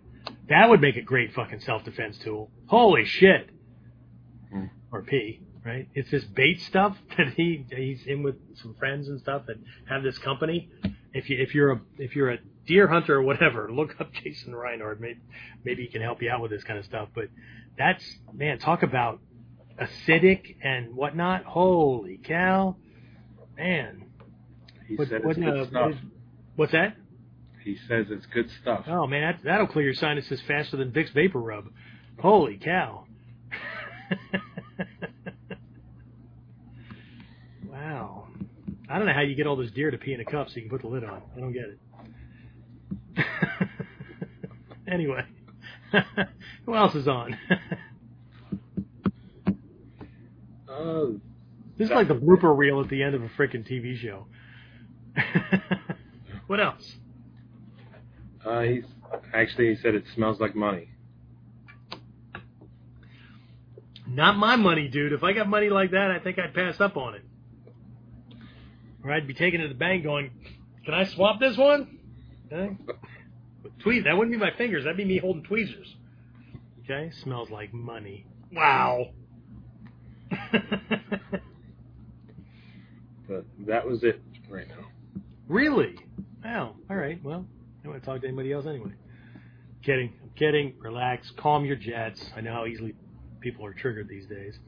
that would make a great fucking self defense tool. Holy shit! Hmm. Or P, right? It's this bait stuff that he he's in with some friends and stuff that have this company. If you if you're a if you're a deer hunter or whatever, look up Jason Reinhardt. Maybe maybe he can help you out with this kind of stuff. But that's man, talk about acidic and whatnot. Holy cow, man! He What- said what, it's good uh, stuff. what- what's that? He says it's good stuff. Oh man, that, that'll clear your sinuses faster than Vicks Vapor Rub. Holy cow! wow. I don't know how you get all those deer to pee in a cup so you can put the lid on. I don't get it. anyway, who else is on? Uh, this is like the blooper reel at the end of a freaking TV show. what else? uh, he's actually he said it smells like money. Not my money, dude. If I got money like that, I think I'd pass up on it. Or I'd be taking it to the bank going, can I swap this one? Okay. Tweez, that wouldn't be my fingers. That'd be me holding tweezers. Okay. Smells like money. Wow. But that was it right now. really? Wow. All right. Well, I don't want to talk to anybody else anyway. Kidding. I'm kidding. Relax. Calm your jets. I know how easily people are triggered these days.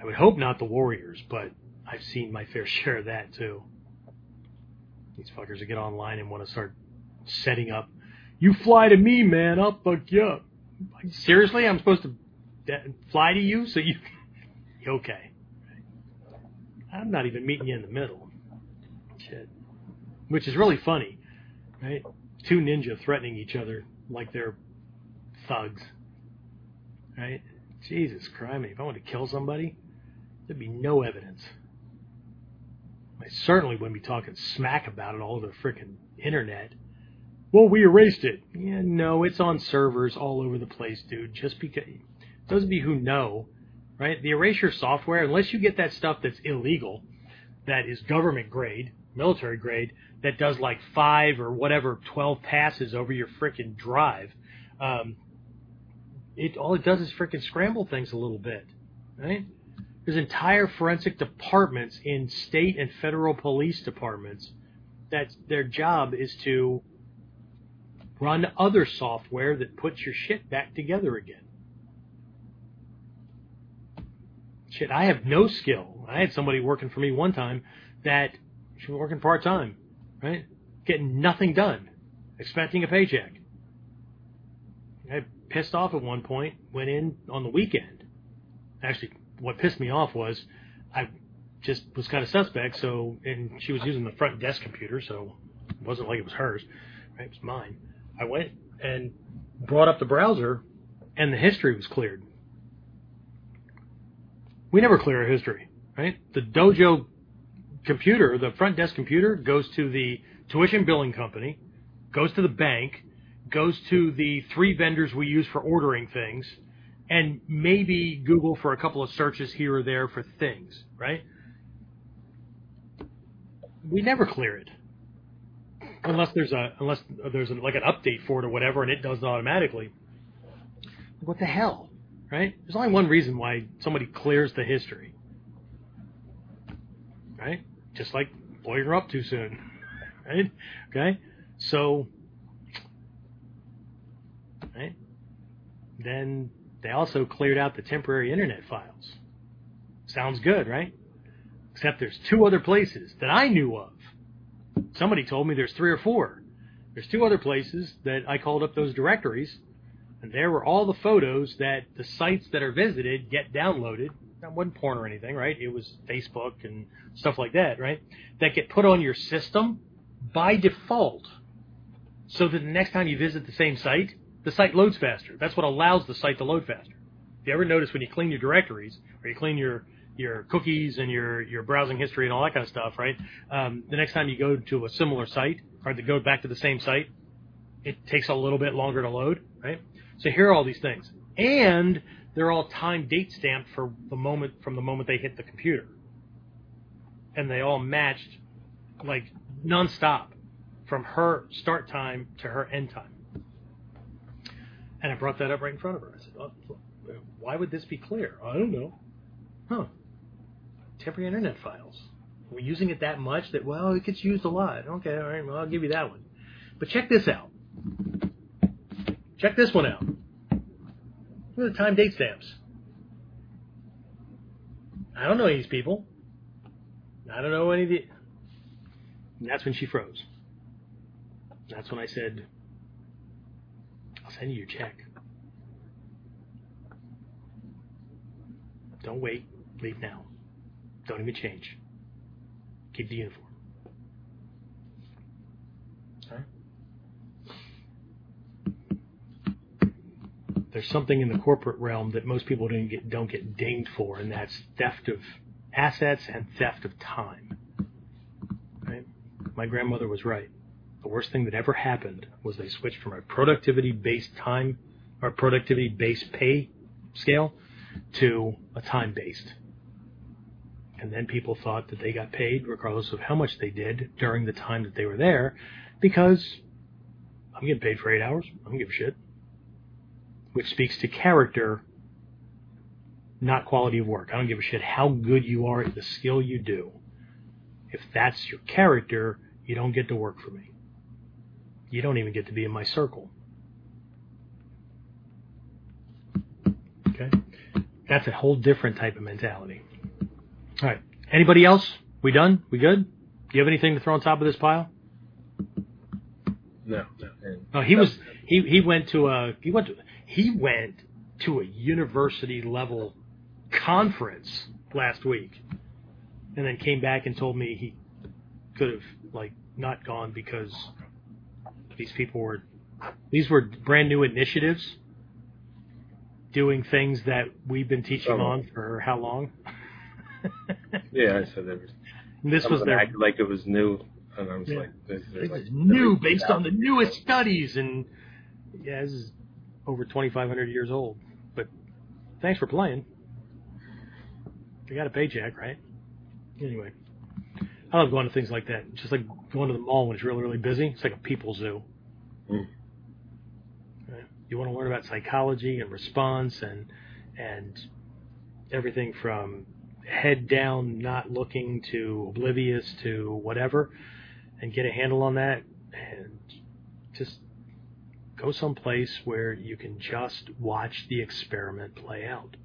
I would hope not the Warriors, but I've seen my fair share of that too. These fuckers that get online and want to start setting up. You fly to me, man. I'll fuck you up. Seriously, I'm supposed to fly to you so you. okay. I'm not even meeting you in the middle. Shit. Which is really funny, right? Two ninja threatening each other like they're thugs, right? Jesus Christ, if I wanted to kill somebody, there'd be no evidence. I certainly wouldn't be talking smack about it all over the frickin' internet. Well, we erased it. Yeah, no, it's on servers all over the place, dude. Just because those of you who know, right? The erasure software, unless you get that stuff that's illegal, that is government grade, military grade, that does like five or whatever twelve passes over your frickin' drive, um, it all it does is frickin' scramble things a little bit, right? There's entire forensic departments in state and federal police departments that their job is to run other software that puts your shit back together again. Shit, I have no skill. I had somebody working for me one time that she was working part time, right? Getting nothing done, expecting a paycheck. Pissed off at one point, went in on the weekend. Actually, what pissed me off was I just was kind of suspect. So, and she was using the front desk computer, so it wasn't like it was hers, right? It was mine. I went and brought up the browser, and the history was cleared. We never clear our history, right? The dojo computer, the front desk computer, goes to the tuition billing company, goes to the bank, goes to the three vendors we use for ordering things, and maybe Google for a couple of searches here or there for things, right? We never clear it. Unless there's a unless there's a, like an update for it or whatever, and it does it automatically. What the hell, right? There's only one reason why somebody clears the history, right? Just like blowing her up too soon, right? Okay, so, right? Then they also cleared out the temporary internet files. Sounds good, right? Except there's two other places that I knew of. Somebody told me there's three or four. There's two other places that I called up those directories, and there were all the photos that the sites that are visited get downloaded. That wasn't porn or anything, right? It was Facebook and stuff like that, right? That get put on your system by default. So that the next time you visit the same site, the site loads faster. That's what allows the site to load faster. If you ever notice when you clean your directories or you clean your your cookies and your your browsing history and all that kind of stuff, right? Um, the next time you go to a similar site or to go back to the same site, it takes a little bit longer to load, right? So here are all these things, and they're all time date stamped for the moment from the moment they hit the computer, and they all matched like nonstop from her start time to her end time. And I brought that up right in front of her. I said, oh, "Why would this be clear?" I don't know. Huh? Temporary internet files. We're using it that much that well, it gets used a lot. Okay, all right. Well, I'll give you that one. But check this out. Check this one out. Look at the time date stamps. I don't know these people. I don't know any of the. And that's when she froze. That's when I said, send you your check. Don't wait. Leave now. Don't even change. Keep the uniform. There's something in the corporate realm that most people don't get don't get dinged for, and that's theft of assets and theft of time. Right? My grandmother was right. The worst thing that ever happened was they switched from a productivity based time or productivity based pay scale to a time based. And then people thought that they got paid regardless of how much they did during the time that they were there because I'm getting paid for eight hours. I don't give a shit. Which speaks to character, not quality of work. I don't give a shit how good you are at the skill you do. If that's your character, you don't get to work for me. You don't even get to be in my circle. Okay? That's a whole different type of mentality. All right. Anybody else? We done? We good? Do you have anything to throw on top of this pile? No, no. No, he was he he went to a he went to he went to a university level conference last week, and then came back and told me he could have like not gone because these people were these were brand new initiatives doing things that we've been teaching Oh. on for how long? Yeah, so there was. this was their acted like it was new, and I was Yeah. like, this This like is new based on the newest studies and yeah, this is over 2,500 years old. But thanks for playing. You got a paycheck, right? Anyway, I love going to things like that. Just like going to the mall when it's really, really busy. It's like a people zoo. Mm. Right? You want to learn about psychology and response and and everything from head down, not looking to oblivious to whatever, and get a handle on that, and just go someplace where you can just watch the experiment play out.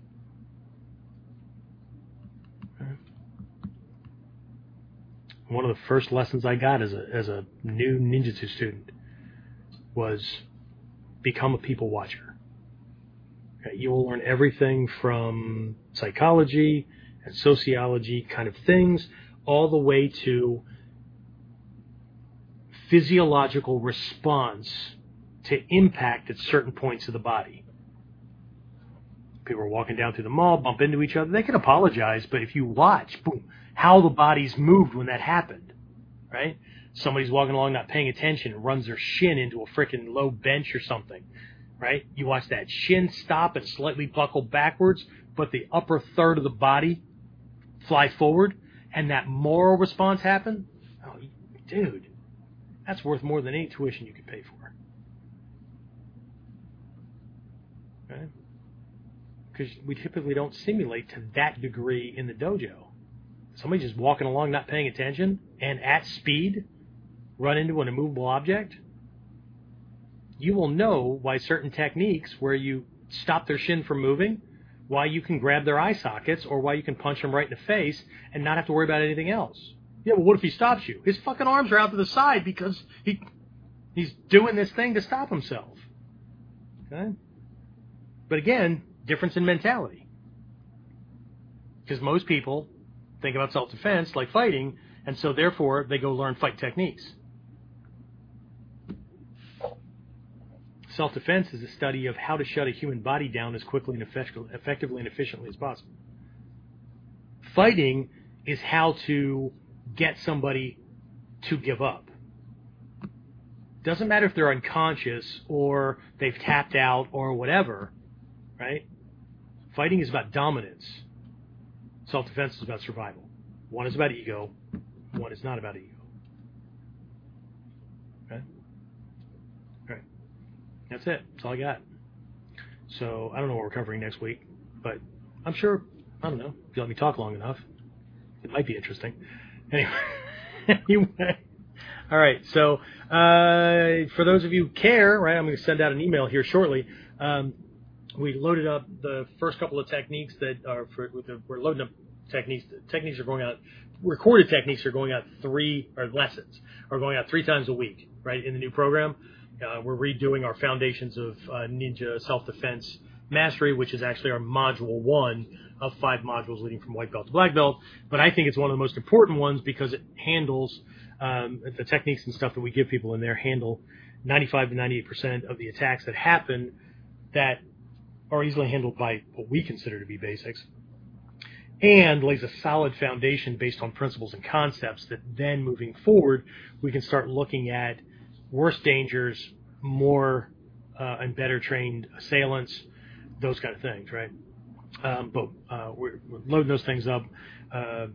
Okay. One of the first lessons I got as a as a new ninjutsu student was become a people watcher. Okay, You will learn everything from psychology and sociology kind of things, all the way to physiological response to impact at certain points of the body. People are walking down through the mall, bump into each other. They can apologize, but if you watch, boom, how the bodies moved when that happened, right? Somebody's walking along not paying attention and runs their shin into a freaking low bench or something, right? You watch that shin stop and slightly buckle backwards, but the upper third of the body fly forward, and that moral response happen. Oh, dude, that's worth more than any tuition you could pay for. Because we typically don't simulate to that degree in the dojo. Somebody just walking along, not paying attention, and at speed, run into an immovable object. You will know why certain techniques, where you stop their shin from moving, why you can grab their eye sockets, or why you can punch them right in the face and not have to worry about anything else. Yeah, but what if he stops you? His fucking arms are out to the side because he he's doing this thing to stop himself. Okay? But again, difference in mentality. Because most people think about self defense like fighting, and so therefore they go learn fight techniques. Self defense is a study of how to shut a human body down as quickly and effectively and efficiently as possible. Fighting is how to get somebody to give up. Doesn't matter if they're unconscious or they've tapped out or whatever, right? Fighting is about dominance. Self defense is about survival. One is about ego, one is not about ego. Okay? Right. That's it. That's all I got. So I don't know what we're covering next week, but I'm sure, I don't know, if you let me talk long enough, it might be interesting. Anyway, anyway. All right. So uh, for those of you who care, right, I'm going to send out an email here shortly. Um, we loaded up the first couple of techniques that are for we're loading up techniques. Techniques are going out. Recorded techniques are going out three or lessons are going out three times a week. right, in the new program. Uh, we're redoing our Foundations of uh, Ninja Self-Defense Mastery, which is actually our module one of five modules leading from white belt to black belt. But I think it's one of the most important ones because it handles um, the techniques and stuff that we give people in there handle 95 to 98 percent of the attacks that happen that are easily handled by what we consider to be basics and lays a solid foundation based on principles and concepts that then moving forward we can start looking at worse dangers, more uh, and better trained assailants, those kind of things, right? Um, but uh, we're, we're, loading those things up. Uh,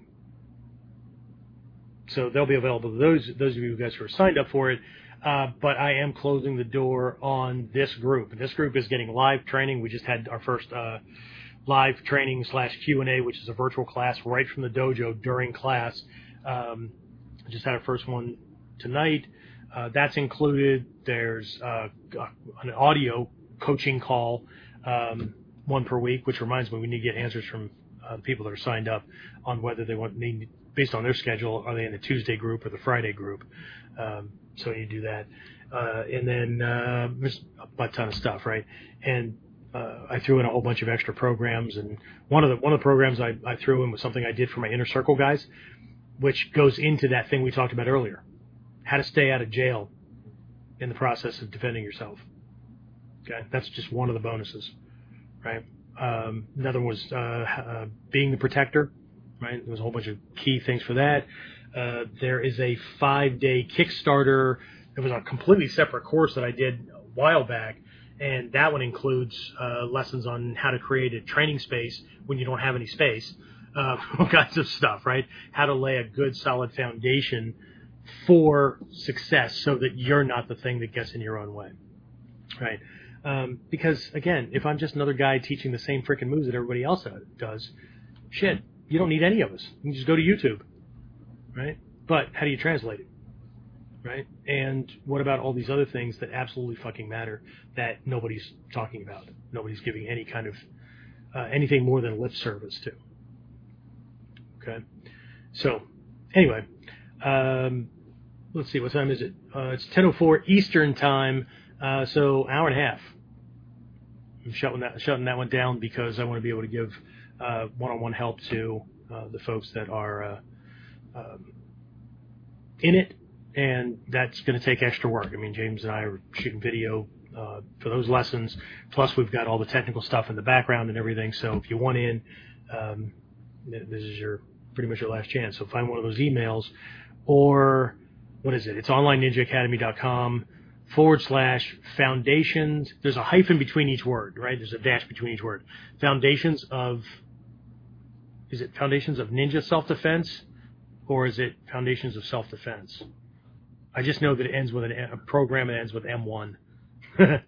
so they'll be available to those those of you guys who are signed up for it. Uh, but I am closing the door on this group. This group is getting live training. We just had our first uh, live training slash Q and A, which is a virtual class right from the dojo during class. Um, just had our first one tonight. Uh, that's included. There's uh, an audio coaching call, um, one per week, which reminds me we need to get answers from uh, people that are signed up on whether they want need based on their schedule. Are they in the Tuesday group or the Friday group? Um, so you do that, uh, and then uh, there's a butt ton of stuff, right? And uh, I threw in a whole bunch of extra programs, and one of the one of the programs I, I threw in was something I did for my inner circle guys, which goes into that thing we talked about earlier, how to stay out of jail in the process of defending yourself. Okay, that's just one of the bonuses, right? Um, another was uh, uh, being the protector, right? There was a whole bunch of key things for that. Uh, there is a five-day Kickstarter. It was a completely separate course that I did a while back and that one includes uh, lessons on how to create a training space when you don't have any space, uh, all kinds of stuff, right? How to lay a good, solid foundation for success, so that you're not the thing that gets in your own way, right? Um, because again, if I'm just another guy teaching the same freaking moves that everybody else does, shit, you don't need any of us. You can just go to YouTube, right? But how do you translate it? right? And what about all these other things that absolutely fucking matter that nobody's talking about? Nobody's giving any kind of uh, anything more than lip service to. Okay, so anyway, um, let's see what time is it? Uh, it's 10:04 Eastern time, uh, so hour and a half. I'm shutting that shutting that one down because I want to be able to give uh, one-on-one help to uh, the folks that are uh, um, in it and that's going to take extra work. I mean, James and I are shooting video uh, for those lessons. Plus, we've got all the technical stuff in the background and everything. So if you want in, um, this is your pretty much your last chance. So find one of those emails, or what is it? It's onlineninjaacademy.com forward slash foundations. There's a hyphen between each word, right? There's a dash between each word. Foundations of is it foundations of ninja self defense, or is it foundations of self defense? I just know that it ends with an, a program that ends with M1. what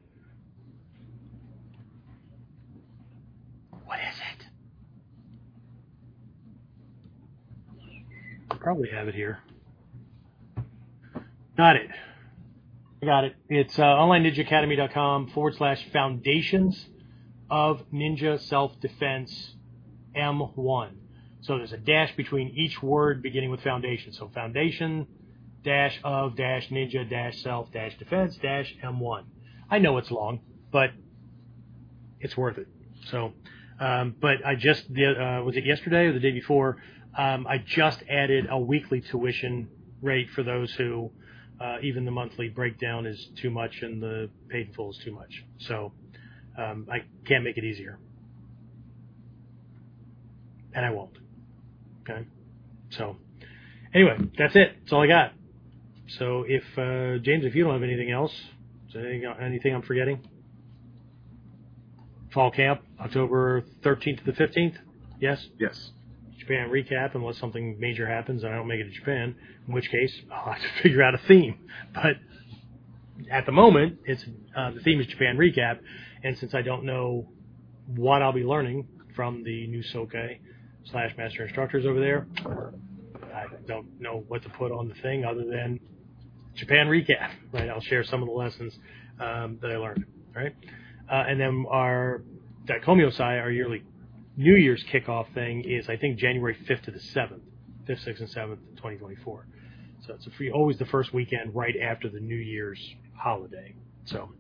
is it? Probably have it here. Got it. Got it. It's uh, onlineninjaacademy.com forward slash foundations of ninja self defense M1. So there's a dash between each word beginning with foundation. So foundation dash of dash ninja dash self dash defense dash M1. I know it's long, but it's worth it. So, um, but I just uh, was it yesterday or the day before? Um, I just added a weekly tuition rate for those who uh, even the monthly breakdown is too much and the paid full is too much. So um, I can't make it easier, and I won't. Okay. So anyway, that's it. That's all I got. So if uh, James, if you don't have anything else, is there anything, anything I'm forgetting? Fall camp, October 13th to the 15th. Yes. Yes. Japan recap, unless something major happens and I don't make it to Japan, in which case I'll have to figure out a theme. But at the moment, it's uh, the theme is Japan recap, and since I don't know what I'll be learning from the new Soke slash master instructors over there, I don't know what to put on the thing other than Japan recap, right? I'll share some of the lessons um, that I learned, right? Uh, and then our Daikomyosai, our yearly New Year's kickoff thing is I think January 5th to the 7th, 5th, 6th, and 7th, 2024. So it's free, always the first weekend right after the New Year's holiday. So,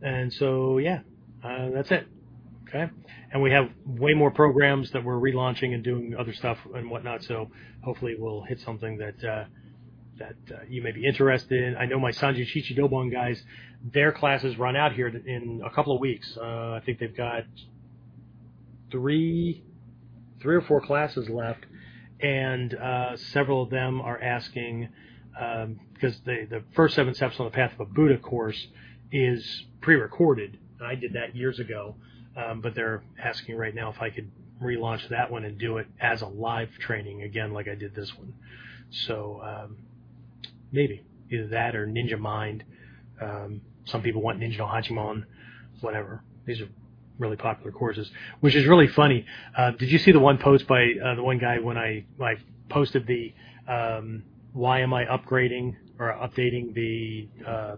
and so yeah, uh, that's it. Okay. And we have way more programs that we're relaunching and doing other stuff and whatnot. So hopefully we'll hit something that, uh, that uh, you may be interested in. I know my Sanji Chichi Dobon guys, their classes run out here in a couple of weeks. Uh, I think they've got three, three or four classes left, and uh, several of them are asking um, because the the first seven steps on the path of a Buddha course is pre-recorded. I did that years ago, um, but they're asking right now if I could relaunch that one and do it as a live training again, like I did this one. So um, maybe either that or Ninja Mind. Um, some people want Ninja no Hachimon, whatever. These are really popular courses, which is really funny. Uh, did you see the one post by uh, the one guy when I I posted the um, why am I upgrading or updating the uh,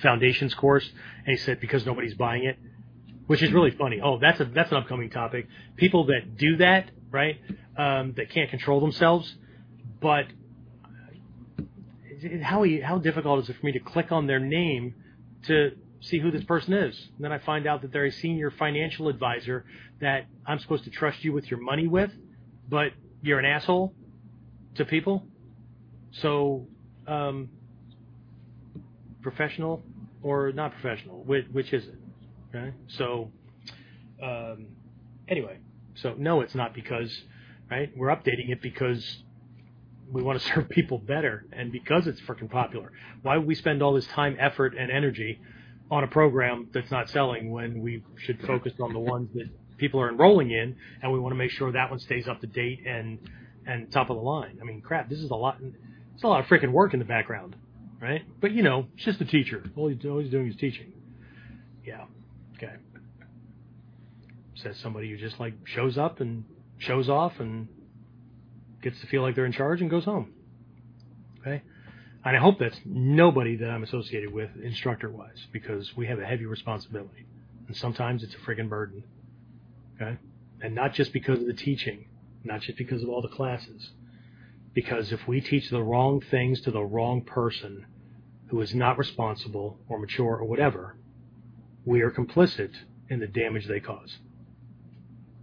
foundations course? And he said because nobody's buying it, which is really funny. Oh, that's a that's an upcoming topic. People that do that, right? Um, that can't control themselves, but how how difficult is it for me to click on their name to see who this person is? And then I find out that they're a senior financial advisor that I'm supposed to trust you with your money with, but you're an asshole to people. So, um, professional or not professional? Which, which is it? Okay. So, um, anyway, so no, it's not because, right? We're updating it because we want to serve people better and because it's freaking popular. Why would we spend all this time, effort, and energy on a program that's not selling when we should focus on the ones that people are enrolling in and we want to make sure that one stays up to date and and top of the line. I mean, crap, this is a lot. It's a lot of freaking work in the background, right? But you know, it's just a teacher. All he's, all he's doing is teaching. Yeah. Okay. Says somebody who just like shows up and shows off and gets to feel like they're in charge and goes home. Okay? And I hope that's nobody that I'm associated with instructor wise because we have a heavy responsibility. And sometimes it's a friggin' burden. Okay? And not just because of the teaching, not just because of all the classes. Because if we teach the wrong things to the wrong person who is not responsible or mature or whatever, we are complicit in the damage they cause.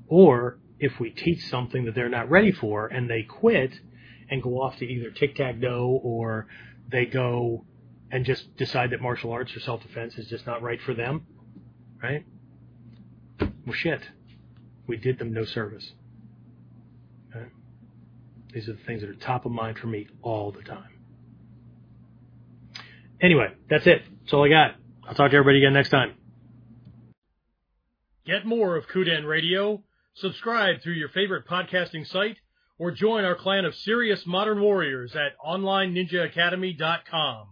Or if we teach something that they're not ready for and they quit and go off to either tic tac toe or they go and just decide that martial arts or self defense is just not right for them, right? Well, shit. We did them no service. Okay? These are the things that are top of mind for me all the time. Anyway, that's it. That's all I got. I'll talk to everybody again next time. Get more of Kuden Radio Subscribe through your favorite podcasting site or join our clan of serious modern warriors at OnlineNinjaAcademy.com.